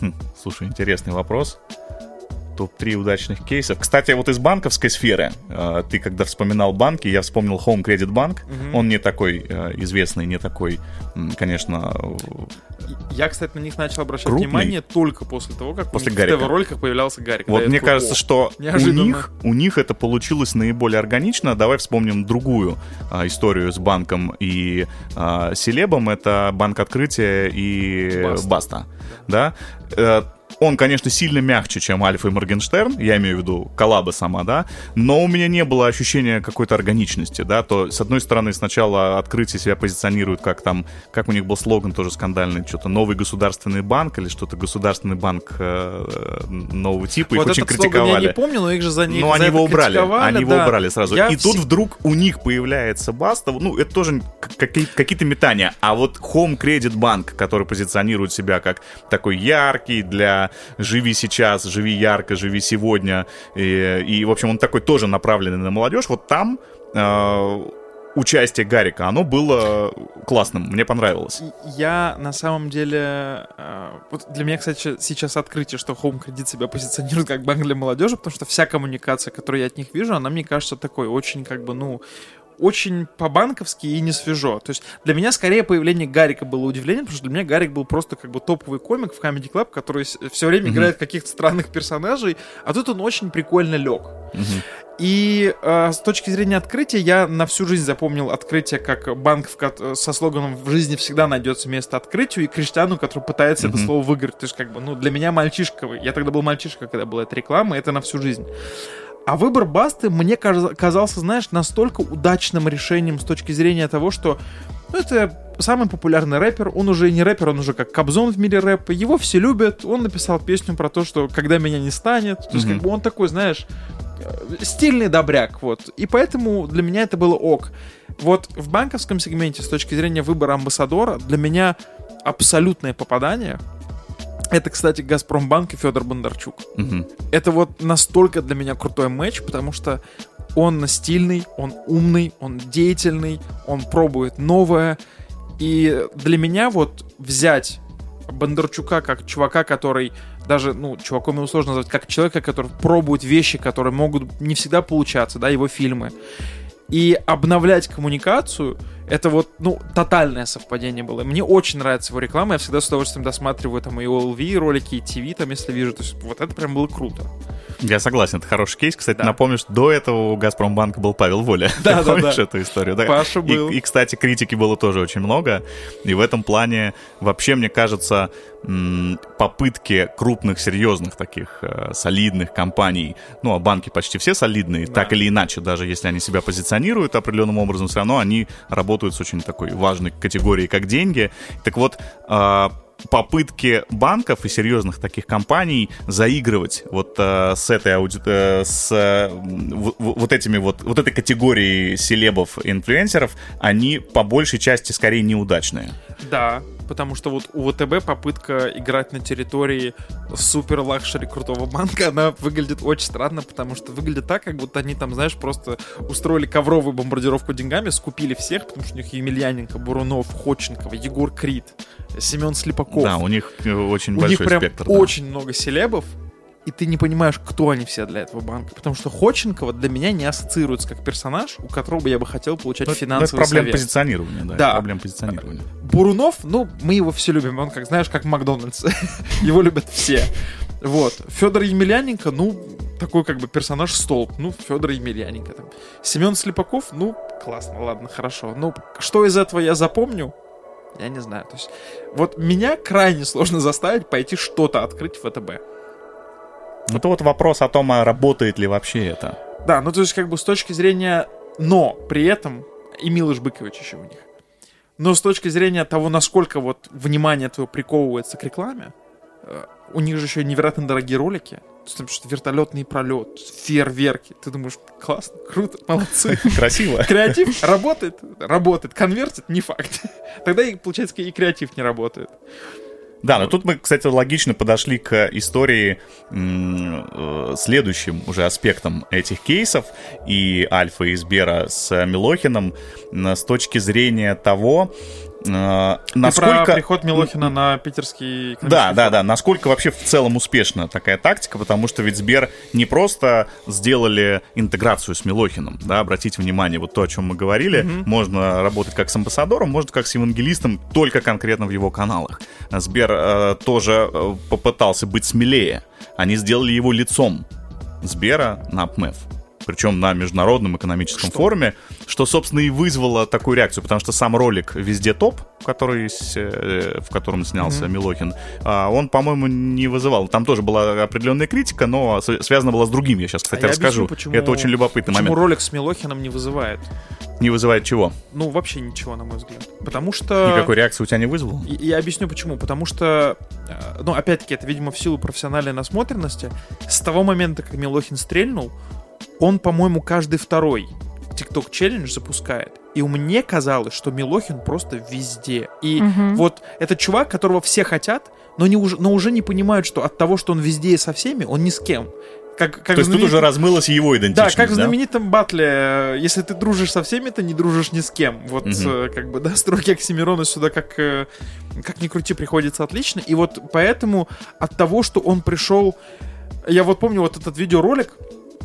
Хм, слушай, интересный вопрос. Топ-3 удачных кейсов. Кстати, вот из банковской сферы, э, ты когда вспоминал банки, я вспомнил Home Credit Bank. Мгм. Он не такой э, известный, не такой, конечно, Я, кстати, на них начал обращать Крупный? внимание только после того, как После в ТВ-роликах появлялся Гарик. Вот Да, мне такой, кажется, что у них, у них это получилось наиболее органично. Давай вспомним другую а, историю с банком и а, Селебом. Это банк открытия и Баста. Баста. Да? Э, Он, конечно, сильно мягче, чем Альфа и Моргенштерн, я имею в виду коллаба сама, да, но у меня не было ощущения какой-то органичности, да, то, с одной стороны, сначала открытие себя позиционирует как там, как у них был слоган тоже скандальный, что-то новый государственный банк или что-то государственный банк э, нового типа, их Вот очень этот слоган критиковали. я не помню, но их же за них Ну, за они его убрали. Они его да. убрали сразу. Я и тут все- вдруг у них появляется Баста. Ну, это тоже какие-то метания. А вот Home Credit Bank, который позиционирует себя как такой яркий для живи сейчас, живи ярко, живи сегодня. И, и, в общем, он такой тоже направленный на молодежь. Вот там э, участие Гарика, оно было классным. Мне понравилось. Я на самом деле... э, вот для меня, кстати, сейчас открытие, что Home Credit себя позиционирует как банк для молодежи, потому что вся коммуникация, которую я от них вижу, она мне кажется такой очень как бы, ну, очень по-банковски и не свежо. То есть для меня скорее появление Гарика было удивлением, потому что для меня Гарик был просто как бы топовый комик в Comedy Club, который все время Мгм. играет каких-то странных персонажей, а тут он очень прикольно лег. Мгм. И э, с точки зрения открытия, я на всю жизнь запомнил открытие как банк в со слоганом «В жизни всегда найдется место открытию» и Криштиану, который пытается это Мгм. слово выиграть. То есть, как бы, ну, для меня мальчишка, я тогда был мальчишка, когда была эта реклама, и это на всю жизнь. А выбор Басты мне каз- казался, знаешь, настолько удачным решением с точки зрения того, что ну, это самый популярный рэпер, он уже не рэпер, он уже как Кобзон в мире рэпа, его все любят, он написал песню про то, что когда меня не станет, то есть как бы он такой, знаешь, э, стильный добряк, вот. И поэтому для меня это было ок. Вот в банковском сегменте с точки зрения выбора амбассадора для меня абсолютное попадание. Это, кстати, Газпромбанк и Федор Бондарчук. Мгм. Это вот настолько для меня крутой матч, потому что он стильный, он умный, он деятельный, он пробует новое. И для меня вот взять Бондарчука как чувака, который даже, ну, чуваком его сложно назвать, как человека, который пробует вещи, которые могут не всегда получаться, да, его фильмы. И обновлять коммуникацию это вот, ну, тотальное совпадение было. Мне очень нравится его реклама, я всегда с удовольствием досматриваю там и OLV ролики, и ТВ там, если вижу. То есть вот это прям было круто. Я согласен, это хороший кейс. Кстати, Да. напомню, что до этого у Газпромбанка был Павел Воля. Да, [LAUGHS] Ты да, помнишь да. эту историю? Да. Паша И- был. И, кстати, критики было тоже очень много. И в этом плане вообще, мне кажется, попытки крупных, серьезных таких э, солидных компаний, ну, а банки почти все солидные, Да. так или иначе, даже если они себя позиционируют определенным образом, все равно они работают с очень такой важной категорией, как деньги. Так вот, э, попытки банков и серьезных таких компаний заигрывать вот э, с этой ауди- э, с э, в- в- вот этими вот вот этой категорией селебов инфлюенсеров, они по большей части скорее неудачные. Да, потому что вот у ВТБ попытка играть на территории супер luxury крутого банка, она выглядит очень странно, потому что выглядит так, как будто они там, знаешь, просто устроили ковровую бомбардировку деньгами, скупили всех, потому что у них Емельяненко, Бурунов, Ходченкова, Егор Крид, Семен Слепаков. Да, у них э, очень у большой них прям спектр. да. очень много селебов, и ты не понимаешь, кто они все для этого банка. Потому что Ходченкова для меня не ассоциируется как персонаж, у которого бы я бы хотел получать Ну, это- ну, это финансовый проблема совет. позиционирования, да. Да. Проблема позиционирования. Бурунов, ну, мы его все любим. Он, как знаешь, как Макдональдс. [LAUGHS] его любят все. Вот. Федор Емельяненко, ну, такой как бы персонаж столб. Ну, Федор Емельяненко там. Семен Слепаков, ну, классно, ладно, хорошо. Ну, что из этого я запомню? Я не знаю. То есть, вот меня крайне сложно заставить пойти что-то открыть в ВТБ. Ну, это вот вопрос о том, а работает ли вообще это. Да, ну то есть как бы с точки зрения... Но при этом и Милош Быкович еще у них. Но с точки зрения того, насколько вот внимание твое приковывается к рекламе, э, у них же еще невероятно дорогие ролики. То есть там что-то вертолетный пролет, фейерверки. Ты думаешь, классно, круто, молодцы. [LAUGHS] Красиво. Креатив работает, работает, конвертит, не факт. [LAUGHS] Тогда, получается, и креатив не работает. Да, но тут мы, кстати, логично подошли к истории э, следующим уже аспектом этих кейсов. И Альфа и Сбера с Милохиным с точки зрения того, насколько... про приход Милохина на питерский Да, да, да. Насколько вообще в целом успешна такая тактика, потому что ведь Сбер не просто сделали интеграцию с Милохиным, да, обратите внимание, вот то, о чем мы говорили, можно работать как с амбассадором, можно как с евангелистом, только конкретно в его каналах. Сбер э, тоже э, попытался быть смелее. Они сделали его лицом Сбера на АПМЭФ. Причем на Международном экономическом Что? форуме, что, собственно, и вызвало такую реакцию, потому что сам ролик «Везде топ», который, есть, э, в котором снялся Милохин, а, он, по-моему, не вызывал. Там тоже была определенная критика, но связана была с другим, я сейчас, кстати, А расскажу. объясню, почему- Это очень любопытный Почему момент. ролик с Милохиным не вызывает? Не вызывает чего? Ну, вообще ничего, на мой взгляд. Потому что... Никакой реакции у тебя не и Я объясню почему. Потому что, э, ну, опять-таки, это, видимо, в силу профессиональной насмотренности. С того момента, как Милохин стрельнул, он, по-моему, каждый второй TikTok челлендж запускает. И мне казалось, что Милохин просто везде. И Мгм. вот этот чувак, которого все хотят, но, не уже, но уже не понимают, что от того, что он везде и со всеми, он ни с кем. Как, как То есть тут знаменитый- уже размылась его да, идентичность, как в знаменитом батле, э, если ты дружишь со всеми, ты не дружишь ни с кем. Вот, э, как бы, да, [LAUGHS] строки Оксимирона сюда как, э, как ни крути приходится отлично. И вот поэтому от того, что он пришел... Я вот помню вот этот видеоролик.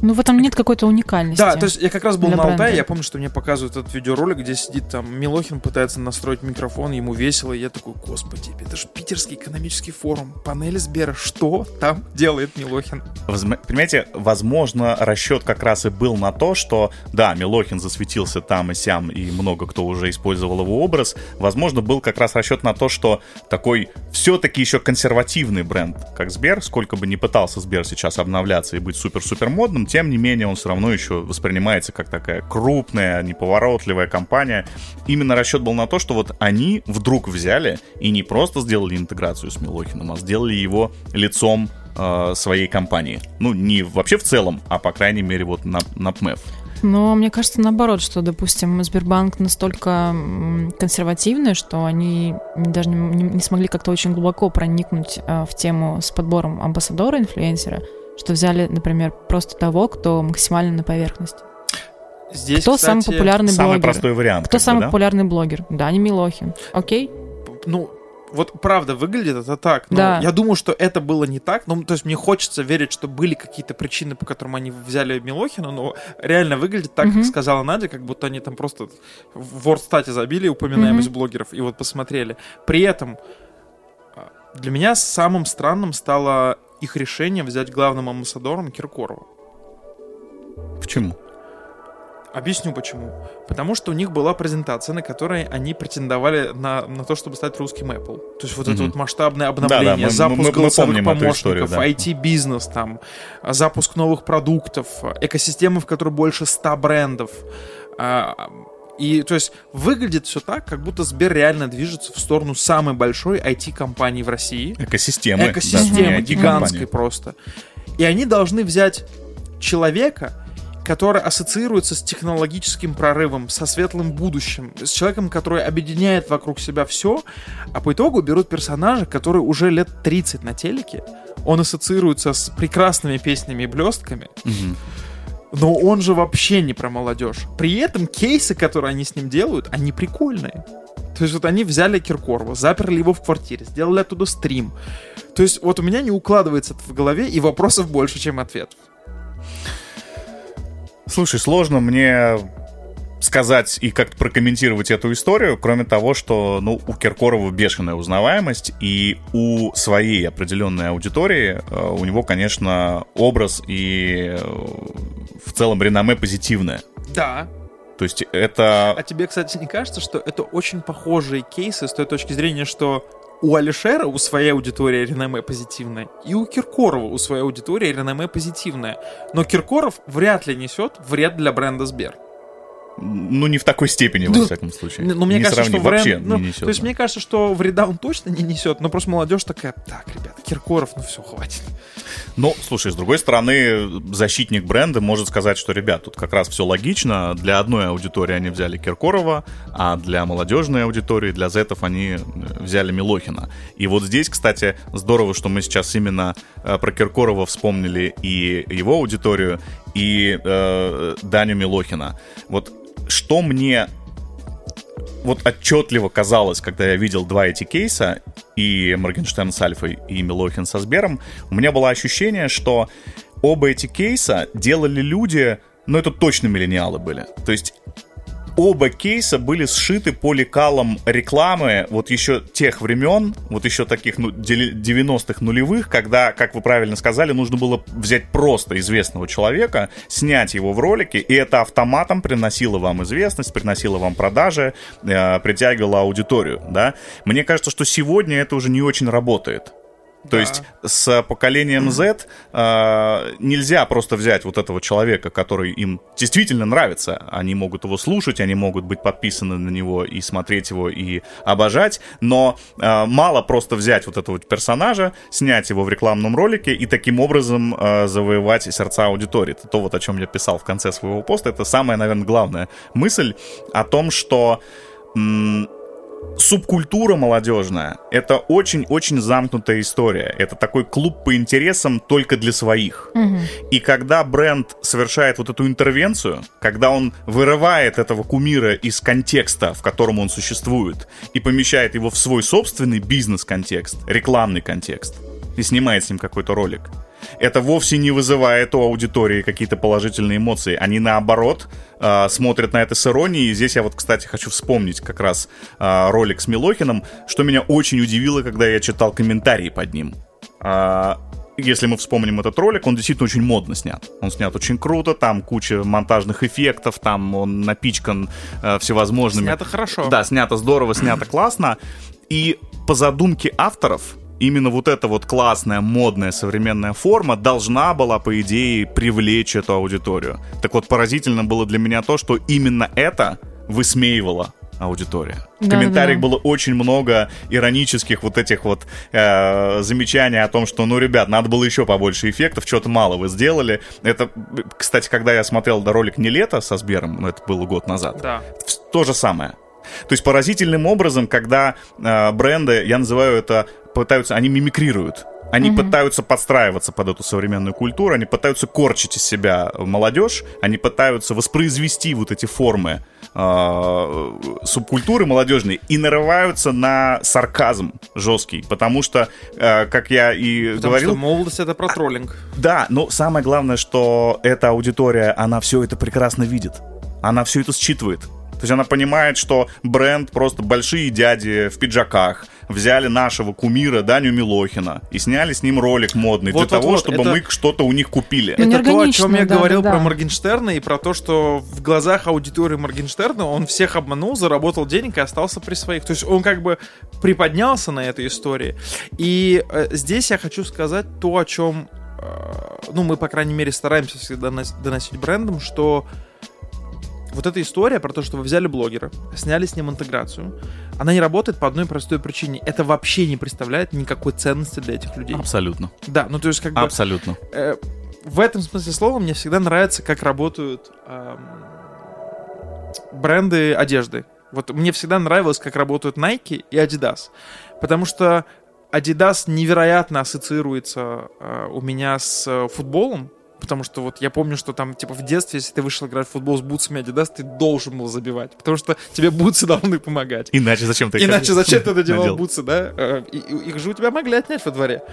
Ну, в этом нет какой-то уникальности. Да, то есть я как раз был на Алтае, я помню, что мне показывают этот видеоролик, где сидит там Милохин, пытается настроить микрофон, ему весело, и я такой, господи, это же Питерский экономический форум, панель Сбера, что там делает Милохин? Возм- Понимаете, возможно, расчет как раз и был на то, что, да, Милохин засветился там и сям, и много кто уже использовал его образ. Возможно, был как раз расчет на то, что такой все-таки еще консервативный бренд, как Сбер, сколько бы ни пытался Сбер сейчас обновляться и быть супер-супер модным, тем не менее он все равно еще воспринимается как такая крупная, неповоротливая компания. Именно расчет был на то, что вот они вдруг взяли и не просто сделали интеграцию с Милохиным, а сделали его лицом э, своей компании. Ну, не вообще в целом, а по крайней мере вот на, на ПМЭФ. Но мне кажется, наоборот, что, допустим, Сбербанк настолько консервативный, что они даже не- не смогли как-то очень глубоко проникнуть э, в тему с подбором амбассадора, инфлюенсера, что взяли, например, просто того, кто максимально на поверхности. Здесь, Кто самый кстати, популярный Самый блогер? простой вариант. Кто как бы, самый да? популярный блогер? Дани Милохин. Окей? ну, вот правда выглядит это так. Но Да. Я думаю, что это было не так. Ну, то есть мне хочется верить, что были какие-то причины, по которым они взяли Милохина, но реально выглядит так, Мгм. как сказала Надя, как будто они там просто в WordStat забили упоминаемость блогеров и вот посмотрели. При этом а, для меня самым странным стало их решение взять главным амбассадором Киркорова. Почему? Объясню почему. Потому что у них была презентация, на которой они претендовали на, на то, чтобы стать русским Apple. То есть вот это Мгм. вот масштабное обновление, мы- запуск мы- мы голосовых помощников, историю, да. IT-бизнес, там, а, запуск новых продуктов, а, экосистемы, в которой больше 100 брендов. И, то есть, выглядит все так, как будто Сбер реально движется в сторону самой большой IT-компании в России Экосистемы. экосистемы не гигантской просто. И они должны взять человека, который ассоциируется с технологическим прорывом, со светлым будущим, с человеком, который объединяет вокруг себя все, а по итогу берут персонажа, который уже лет 30 на телеке, он ассоциируется с прекрасными песнями и блестками, Мгм. Но он же вообще не про молодежь. При этом кейсы, которые они с ним делают, они прикольные. То есть вот они взяли Киркорова, заперли его в квартире, сделали оттуда стрим. То есть вот у меня не укладывается это в голове, и вопросов больше, чем ответов. Слушай, сложно мне сказать и как-то прокомментировать эту историю, кроме того, что ну, у Киркорова бешеная узнаваемость, и у своей определенной аудитории э, у него, конечно, образ и э, в целом реноме позитивное. Да. То есть это... А тебе, кстати, не кажется, что это очень похожие кейсы с той точки зрения, что у Алишера у своей аудитории реноме позитивное, и у Киркорова у своей аудитории реноме позитивное. Но Киркоров вряд ли несет вред для бренда Сбер. Ну, не в такой степени, во Да. всяком случае. Ну, мне не кажется, что сравним, вообще ну, не несет. То есть да. мне кажется, что вреда он точно не несет, но просто молодежь такая, так, ребята, Киркоров, ну все, хватит. Ну, слушай, с другой стороны, защитник бренда может сказать, что, ребят, тут как раз все логично. Для одной аудитории они взяли Киркорова, а для молодежной аудитории, для зетов они э, взяли Милохина. И вот здесь, кстати, здорово, что мы сейчас именно э, про Киркорова вспомнили и его аудиторию, и э, Даню Милохина. Вот что мне вот отчетливо казалось, когда я видел два эти кейса, и Моргенштерн с Альфой, и Милохин со Сбером, у меня было ощущение, что оба эти кейса делали люди, ну это точно миллениалы были. То есть оба кейса были сшиты по лекалам рекламы вот еще тех времен, вот еще таких ну, дели- 90-х нулевых, когда, как вы правильно сказали, нужно было взять просто известного человека, снять его в ролике, и это автоматом приносило вам известность, приносило вам продажи, э, притягивало аудиторию, да. Мне кажется, что сегодня это уже не очень работает. То Да. есть с поколением Z э, нельзя просто взять вот этого человека, который им действительно нравится. Они могут его слушать, они могут быть подписаны на него и смотреть его и обожать, но э, мало просто взять вот этого персонажа, снять его в рекламном ролике и таким образом э, завоевать сердца аудитории. Это то, вот о чем я писал в конце своего поста. Это самая, наверное, главная мысль о том, что м, субкультура молодежная — это очень-очень замкнутая история. Это такой клуб по интересам только для своих. И когда бренд совершает вот эту интервенцию, когда он вырывает этого кумира из контекста, в котором он существует, и помещает его в свой собственный бизнес-контекст, рекламный контекст, и снимает с ним какой-то ролик, это вовсе не вызывает у аудитории какие-то положительные эмоции. Они наоборот э, смотрят на это с иронией. И здесь я вот, кстати, хочу вспомнить как раз э, ролик с Милохиным, что меня очень удивило, когда я читал комментарии под ним. А, если мы вспомним этот ролик, он действительно очень модно снят. Он снят очень круто, там куча монтажных эффектов, там он напичкан э, всевозможными... Снято хорошо. Да, снято здорово, снято классно. И по задумке авторов, именно вот эта вот классная, модная, современная форма должна была, по идее, привлечь эту аудиторию. Так вот, поразительно было для меня то, что именно это высмеивало аудитория. В Да-да-да. комментариях было очень много иронических вот этих вот э, замечаний о том, что, ну, ребят, надо было еще побольше эффектов, что-то мало вы сделали. Это, кстати, когда я смотрел ролик «Не лето» со Сбером, ну, это было год назад, Да. то же самое. То есть поразительным образом, когда э, бренды, я называю это, пытаются, они мимикрируют. Они пытаются подстраиваться под эту современную культуру, они пытаются корчить из себя молодежь, они пытаются воспроизвести вот эти формы э, субкультуры молодежные и нарываются на сарказм жесткий, потому что, э, как я и Потому говорил... что молодость это про троллинг. Да, но самое главное, что эта аудитория, она все это прекрасно видит. Она все это считывает. То есть она понимает, что бренд просто большие дяди в пиджаках взяли нашего кумира Даню Милохина и сняли с ним ролик модный Вот, для вот, того, вот, чтобы это- мы что-то у них купили. Это то, о чем я да, говорил да, про да. Моргенштерна и про то, что в глазах аудитории Моргенштерна он всех обманул, заработал денег и остался при своих. То есть он как бы приподнялся на этой истории. И э, здесь я хочу сказать то, о чем, э, ну, мы, по крайней мере, стараемся всегда донос- доносить брендам, что вот эта история про то, что вы взяли блогера, сняли с ним интеграцию, она не работает по одной простой причине. Это вообще не представляет никакой ценности для этих людей. Абсолютно. Да, ну то есть как бы... Абсолютно. Э, в этом смысле слова мне всегда нравится, как работают эм, бренды одежды. Вот мне всегда нравилось, как работают Nike и Adidas. Потому что Adidas невероятно ассоциируется э, у меня с э, футболом. Потому что вот я помню, что там, типа, в детстве, если ты вышел играть в футбол с бутсами Adidas, ты должен был забивать. Потому что тебе бутсы [LAUGHS] должны помогать. Иначе зачем ты их Иначе зачем ты надевал надел? бутсы, да? Э, и- Их же у тебя могли отнять во дворе.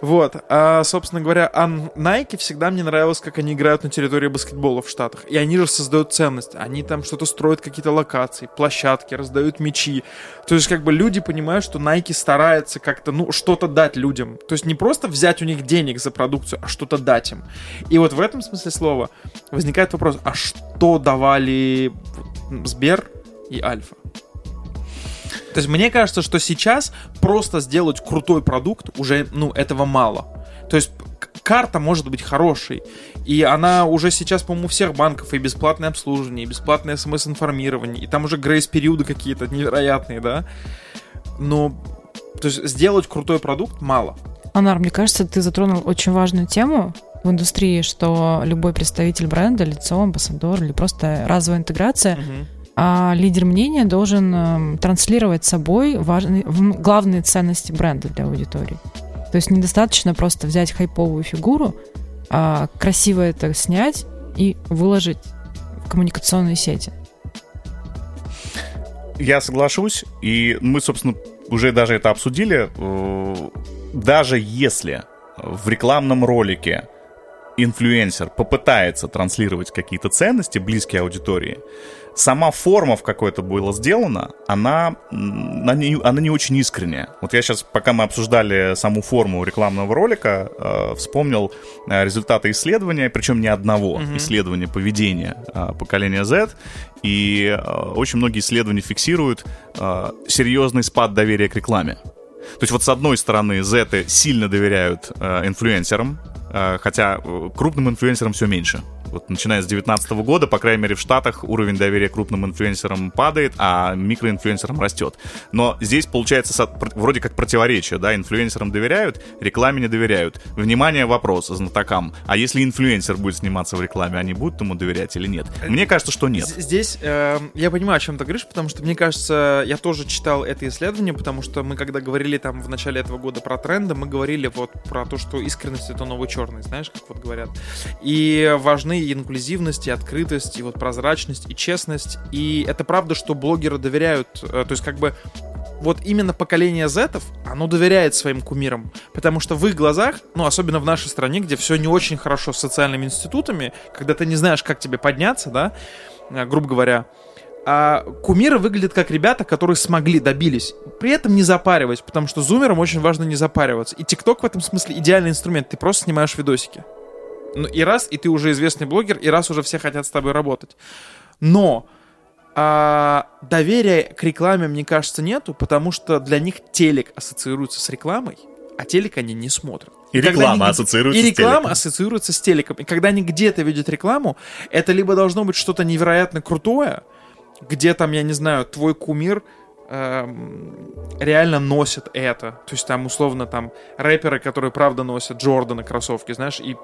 Вот. А, собственно говоря, а Nike всегда мне нравилось, как они играют на территории баскетбола в Штатах. И они же создают ценность. Они там что-то строят, какие-то локации, площадки, раздают мячи. То есть, как бы люди понимают, что Nike старается как-то, ну, что-то дать людям. То есть не просто взять у них денег за продукцию, а что-то дать им. И вот в этом смысле слова возникает вопрос, а что давали Сбер и Альфа? То есть мне кажется, что сейчас просто сделать крутой продукт уже, ну, этого мало. То есть карта может быть хорошей, и она уже сейчас, по-моему, у всех банков и бесплатное обслуживание, и бесплатное смс-информирование, и там уже грейс-периоды какие-то невероятные, да. Но, то есть сделать крутой продукт мало. Анар, мне кажется, ты затронул очень важную тему в индустрии, что любой представитель бренда, лицо, амбассадор или просто разовая интеграция, а лидер мнения должен эм, транслировать собой важные, главные ценности бренда для аудитории. То есть недостаточно просто взять хайповую фигуру, а красиво это снять и выложить в коммуникационные сети. Я соглашусь, и мы, собственно, уже даже это обсудили. Э, Даже если в рекламном ролике инфлюенсер попытается транслировать какие-то ценности, близкие аудитории, сама форма, в какой это было сделано, она, она, не, она не очень искренняя. Вот я сейчас, пока мы обсуждали саму форму рекламного ролика, э, вспомнил э, результаты исследования, причем не одного Мгм. исследования поведения э, поколения Z, и э, очень многие исследования фиксируют э, серьезный спад доверия к рекламе. То есть вот с одной стороны, зеты сильно доверяют э, инфлюенсерам, хотя э, крупным инфлюенсерам все меньше. Вот начиная с 2019 года, по крайней мере в Штатах, уровень доверия крупным инфлюенсерам падает, а микроинфлюенсерам растет. Но здесь получается вроде как противоречие, да, инфлюенсерам доверяют, рекламе не доверяют. Внимание, вопрос знатокам. А если инфлюенсер будет сниматься в рекламе, они будут ему доверять или нет? Мне кажется, что нет. Здесь э, я понимаю, о чем ты говоришь, потому что мне кажется, я тоже читал это исследование, потому что мы когда говорили там в начале этого года про тренды, мы говорили вот про то, что искренность это новый черный, знаешь, как вот говорят. И важны инклюзивность, и открытость, и вот прозрачность, и честность. И это правда, что блогеры доверяют, э, то есть как бы вот именно поколение зетов, оно доверяет своим кумирам, потому что в их глазах, ну, особенно в нашей стране, где все не очень хорошо с социальными институтами, когда ты не знаешь, как тебе подняться, да, э, грубо говоря, а кумиры выглядят как ребята, которые смогли, добились. При этом не запариваясь, потому что зумерам очень важно не запариваться. И ТикТок в этом смысле идеальный инструмент. Ты просто снимаешь видосики. Ну, и раз, и ты уже известный блогер, и раз уже все хотят с тобой работать. Но а, доверия к рекламе, мне кажется, нету, потому что для них телек ассоциируется с рекламой, а телек они не смотрят. И реклама они- ассоциируется И с реклама телеком. ассоциируется с телеком. И когда они где-то видят рекламу, это либо должно быть что-то невероятно крутое, где там, я не знаю, твой кумир реально носят это. То есть там условно там рэперы, которые правда носят Джорданы кроссовки, знаешь, и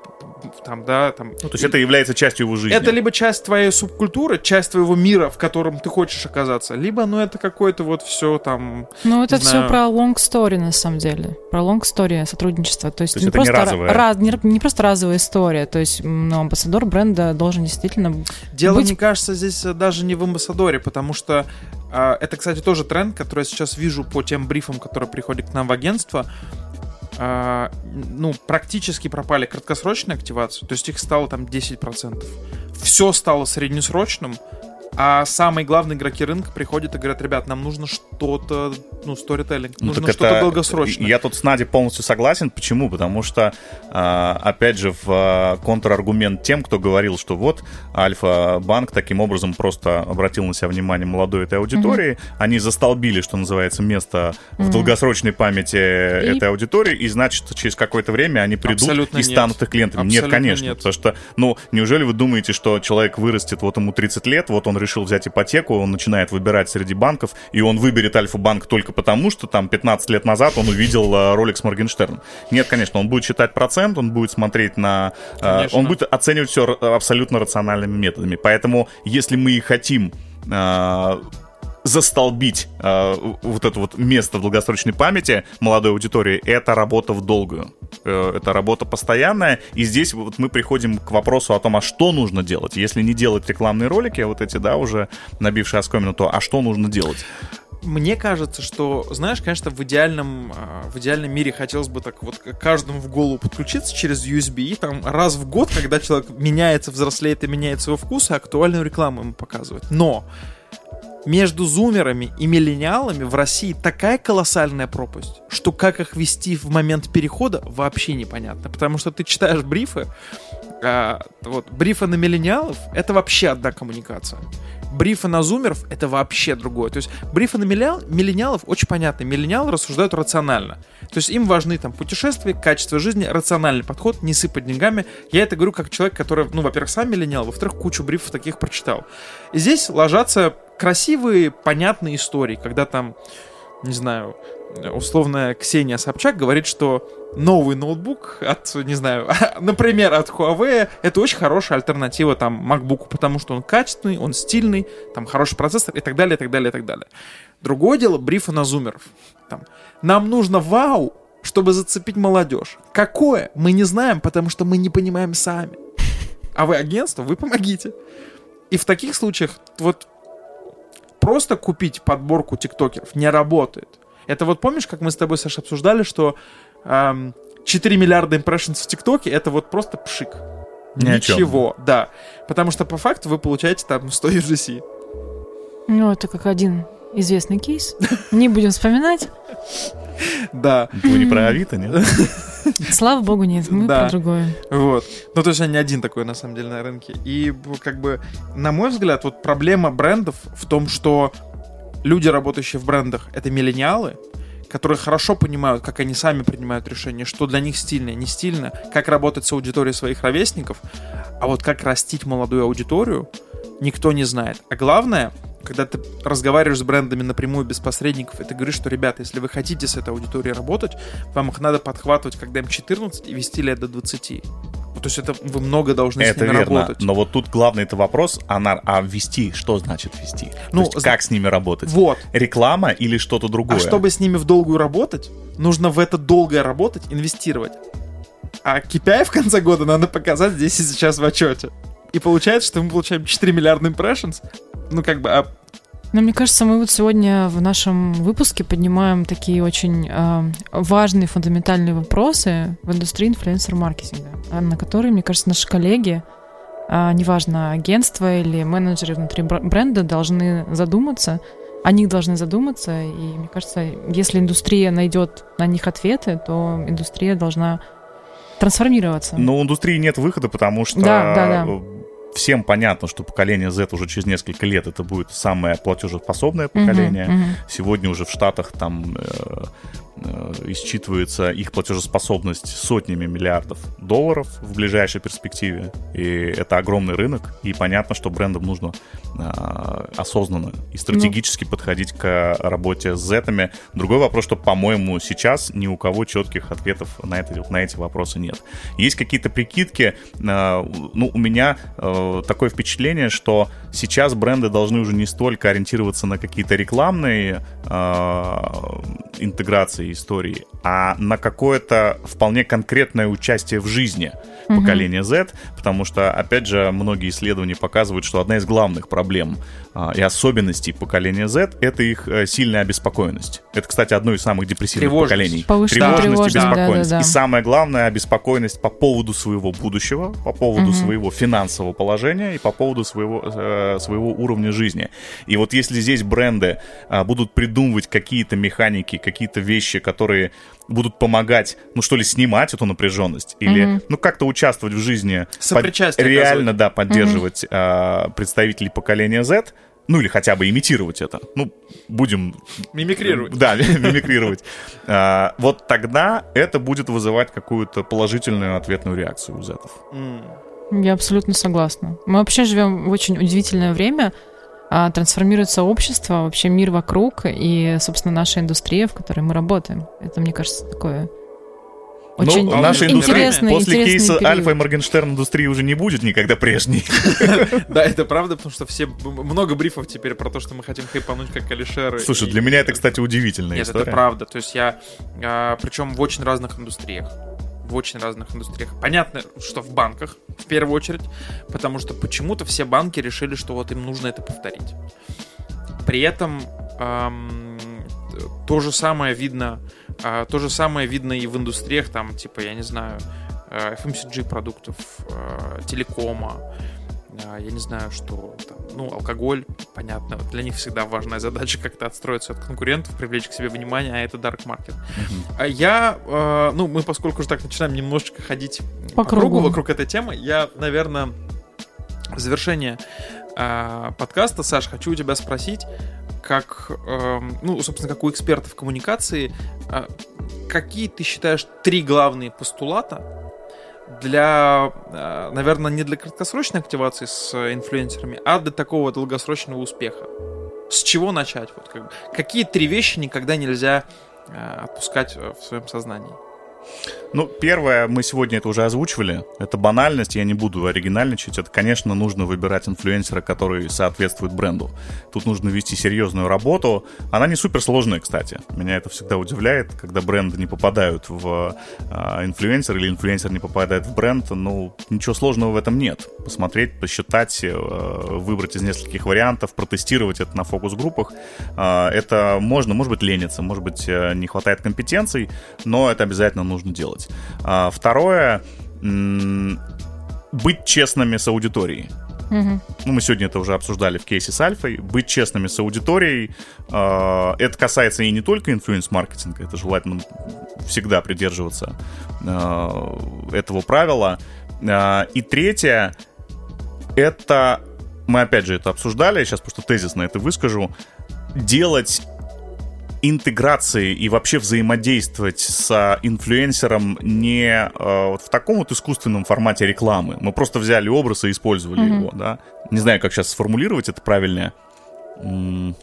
там, да, там... Ну, то есть это является частью его жизни. Это либо часть твоей субкультуры, часть твоего мира, в котором ты хочешь оказаться, либо, ну, это какое-то вот все там... Ну, это не все знаю. про long story, на самом деле. Про long story сотрудничество. То есть, То есть не, это не просто разовое? ра- не, не просто разовая история. То есть, ну, амбассадор бренда должен действительно... Дело, быть- мне кажется, здесь даже не в амбассадоре, потому что а, это, кстати, тоже тренд, который я сейчас вижу по тем брифам, которые приходят к нам в агентство. А, ну, практически пропали краткосрочные активации, то есть их стало там 10%. Все стало среднесрочным, а самые главные игроки рынка приходят и говорят, ребят, нам нужно что-то, ну, сторителлинг, Ну, нужно что-то это- долгосрочное. Я тут с Надей полностью согласен. Почему? Потому что, а, опять же, в а, контраргумент тем, кто говорил, что вот Альфа-банк таким образом просто обратил на себя внимание молодой этой аудитории, они застолбили, что называется, место в Мгм. долгосрочной памяти И- этой аудитории, и значит, через какое-то время они придут Абсолютно и нет. станут их клиентами. нет, Абсолютно конечно. нет. Потому что, ну, неужели вы думаете, что человек вырастет, вот ему 30 лет, вот он решил взять ипотеку, он начинает выбирать среди банков, и он выберет Альфа-банк только потому, что там 15 лет назад он увидел э, ролик с Моргенштерном. Нет, конечно, он будет считать процент, он будет смотреть на... э, Конечно. он будет оценивать все абсолютно рациональными методами. Поэтому, если мы и хотим э, застолбить э, вот это вот место в долгосрочной памяти молодой аудитории, это работа в долгую. Э, это работа постоянная. И здесь вот мы приходим к вопросу о том, а что нужно делать. Если не делать рекламные ролики, вот эти, да, уже набившие оскомину, то а что нужно делать? Мне кажется, что, знаешь, конечно, в идеальном, а, в идеальном мире хотелось бы так вот каждому в голову подключиться через USB и там раз в год, когда человек меняется, взрослеет и меняет свой вкус, актуальную рекламу ему показывать. Но между зумерами и миллениалами в России такая колоссальная пропасть, что как их вести в момент перехода вообще непонятно. Потому что ты читаешь брифы, а, вот, брифы на миллениалов — это вообще одна коммуникация. Брифы на зумеров — это вообще другое. То есть брифы на миллениал- миллениалов очень понятны. Миллениалы рассуждают рационально. То есть им важны там путешествия, качество жизни, рациональный подход, не сыпать деньгами. Я это говорю как человек, который, ну, во-первых, сам миллениал, во-вторых, кучу брифов таких прочитал. И здесь ложатся красивые, понятные истории, когда там, не знаю, условная Ксения Собчак говорит, что новый ноутбук от, не знаю, [LAUGHS] например, от Huawei, это очень хорошая альтернатива там MacBook, потому что он качественный, он стильный, там хороший процессор и так далее, и так далее, и так далее. Другое дело брифа на зумеров. Там, нам нужно вау, чтобы зацепить молодежь. Какое? Мы не знаем, потому что мы не понимаем сами. А вы агентство, вы помогите. И в таких случаях вот просто купить подборку тиктокеров не работает. Это вот помнишь, как мы с тобой, Саша, обсуждали, что эм, 4 миллиарда импрессионов в ТикТоке это вот просто пшик. Ни. Ничего, да. Потому что по факту вы получаете там 100 UGC. Ну, это как один известный кейс. Не будем вспоминать. Да, Вы не про Авито, нет? [LAUGHS] Слава богу, нет. Мы Да. про другое. вот. Ну, то есть он не один такой, на самом деле, на рынке. И, как бы, на мой взгляд, вот проблема брендов в том, что люди, работающие в брендах, это миллениалы, которые хорошо понимают, как они сами принимают решения, что для них стильно, не стильно, как работать с аудиторией своих ровесников, а вот как растить молодую аудиторию, никто не знает. А главное, когда ты разговариваешь с брендами напрямую, без посредников, и ты говоришь, что, ребята, если вы хотите с этой аудиторией работать, вам их надо подхватывать, когда им 14, и вести лет до 20. То есть это вы много должны с Это ними верно. работать. Но вот тут главный это вопрос, а, на- а ввести, что значит ввести? Ну, То есть как с ними работать? Вот. Реклама или что-то другое? А чтобы с ними в долгую работать, нужно в это долгое работать, инвестировать. А KPI в конце года надо показать здесь и сейчас в отчете. И получается, что мы получаем 4 миллиарда impressions. Ну, как бы, а Но мне кажется, мы вот сегодня в нашем выпуске поднимаем такие очень э, важные фундаментальные вопросы в индустрии инфлюенсер-маркетинга, а, на которые, мне кажется, наши коллеги, а, неважно, агентство или менеджеры внутри бр- бренда, должны задуматься, о них должны задуматься, и мне кажется, если индустрия найдет на них ответы, то индустрия должна трансформироваться. Но у индустрии нет выхода, потому что Да, да, да. Всем понятно, что поколение Z уже через несколько лет это будет самое платежеспособное поколение. мгм. Сегодня уже в Штатах там э, э, исчитывается их платежеспособность сотнями миллиардов долларов в ближайшей перспективе. И это огромный рынок. И понятно, что брендам нужно осознанно и стратегически ну. подходить к работе с зетами. Другой вопрос, что, по-моему, сейчас ни у кого четких ответов на, это, на эти вопросы нет. Есть какие-то прикидки. А, ну, у меня такое впечатление, что сейчас бренды должны уже не столько ориентироваться на какие-то рекламные интеграции истории, а на какое-то вполне конкретное участие в жизни поколения Z, потому что, опять же, многие исследования показывают, что одна из главных проблем а, и особенностей поколения Z — это их э, сильная обеспокоенность. Это, кстати, одно из самых депрессивных поколений. Повышенная тревожность, тревожность и беспокойность. Да, да, да. И самое главное — обеспокоенность по поводу своего будущего, по поводу угу. своего финансового положения и по поводу своего, э, своего уровня жизни. И вот если здесь бренды а, будут придумывать какие-то механики, какие-то вещи, которые будут помогать, ну что ли, снимать эту напряженность или, угу. ну как-то участвовать в жизни, под, реально, да, поддерживать угу. а, представителей поколения Z, ну или хотя бы имитировать это. Ну, будем... Мимикрировать. Да, [LAUGHS] мимикрировать. А, вот тогда это будет вызывать какую-то положительную ответную реакцию у зетов. Я абсолютно согласна. Мы вообще живем в очень удивительное время, трансформируется общество, вообще мир вокруг и, собственно, наша индустрия, в которой мы работаем. Это, мне кажется, такое очень ну, наша индустрия после кейса период. Альфа и Моргенштерн индустрии уже не будет никогда прежней. [LAUGHS] Да, это правда, потому что все много брифов теперь про то, что мы хотим хайпануть как Алишер. Слушай, для меня это, кстати, удивительная история. Нет, это правда. То есть я, а, причем в очень разных индустриях в очень разных индустриях. Понятно, что в банках, в первую очередь, потому что почему-то все банки решили, что вот им нужно это повторить. При этом эм, то же самое видно, э, то же самое видно и в индустриях, там, типа, я не знаю, э, FMCG продуктов, э, телекома, а, я не знаю, что ну, алкоголь, понятно, для них всегда важная задача как-то отстроиться от конкурентов, привлечь к себе внимание, а это dark market. Uh-huh. Я, э, ну, мы поскольку уже так начинаем немножечко ходить по, по кругу. кругу вокруг этой темы, я, наверное, в завершение э, подкаста, Саш, хочу у тебя спросить, как, э, ну, собственно, как у экспертов коммуникации, э, какие ты считаешь три главные постулата, для, э, наверное, не для краткосрочной активации с инфлюенсерами, а для такого долгосрочного успеха. С чего начать? Вот, как какие три вещи никогда нельзя э, отпускать в своем сознании? Ну, первое, мы сегодня это уже озвучивали. Это банальность, я не буду оригинальничать. Это, конечно, нужно выбирать инфлюенсера, который соответствует бренду. Тут нужно вести серьезную работу. Она не суперсложная, кстати. Меня это всегда удивляет, когда бренды не попадают в э, инфлюенсер или инфлюенсер не попадает в бренд. Ну, ничего сложного в этом нет. Посмотреть, посчитать, э, выбрать из нескольких вариантов, протестировать это на фокус-группах. Э, это можно, может быть, лениться, может быть, э, не хватает компетенций, но это обязательно нужно делать делать. А, второе быть честными с аудиторией. Угу. Ну, мы сегодня это уже обсуждали в кейсе с Альфой. Быть честными с аудиторией. Э, это касается и не только инфлюенс-маркетинга. Это желательно всегда придерживаться э, этого правила. Э, и третье, это... Мы опять же это обсуждали, сейчас просто тезис на это выскажу. Делать интеграции и вообще взаимодействовать с инфлюенсером не э, вот в таком вот искусственном формате рекламы. Мы просто взяли образ и использовали mm-hmm. его, да. Не знаю, как сейчас сформулировать это правильно.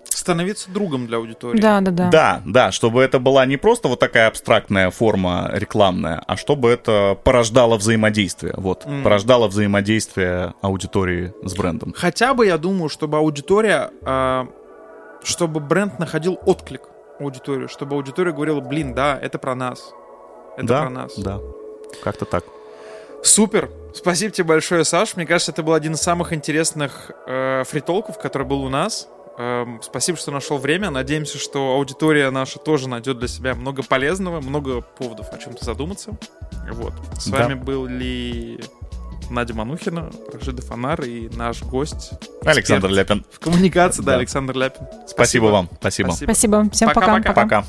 Становиться другом для аудитории. Да, да, да. Да, да, чтобы это была не просто вот такая абстрактная форма рекламная, а чтобы это порождало взаимодействие. Вот, mm. порождало взаимодействие аудитории с брендом. Хотя бы, я думаю, чтобы аудитория, э, чтобы бренд находил отклик аудиторию, чтобы аудитория говорила, блин, да, это про нас. Это да, про нас. Да, как-то так. Супер. Спасибо тебе большое, Саш. Мне кажется, это был один из самых интересных э, фритолков, который был у нас. Э, спасибо, что нашел время. Надеемся, что аудитория наша тоже найдет для себя много полезного, много поводов о чем-то задуматься. Вот. С да. вами были Надя Манухина, Рашида Фонар и наш гость. Александр Ляпин. В коммуникации, да, да Александр Ляпин. Спасибо, Спасибо вам. Спасибо. Спасибо. Всем пока. Пока. пока.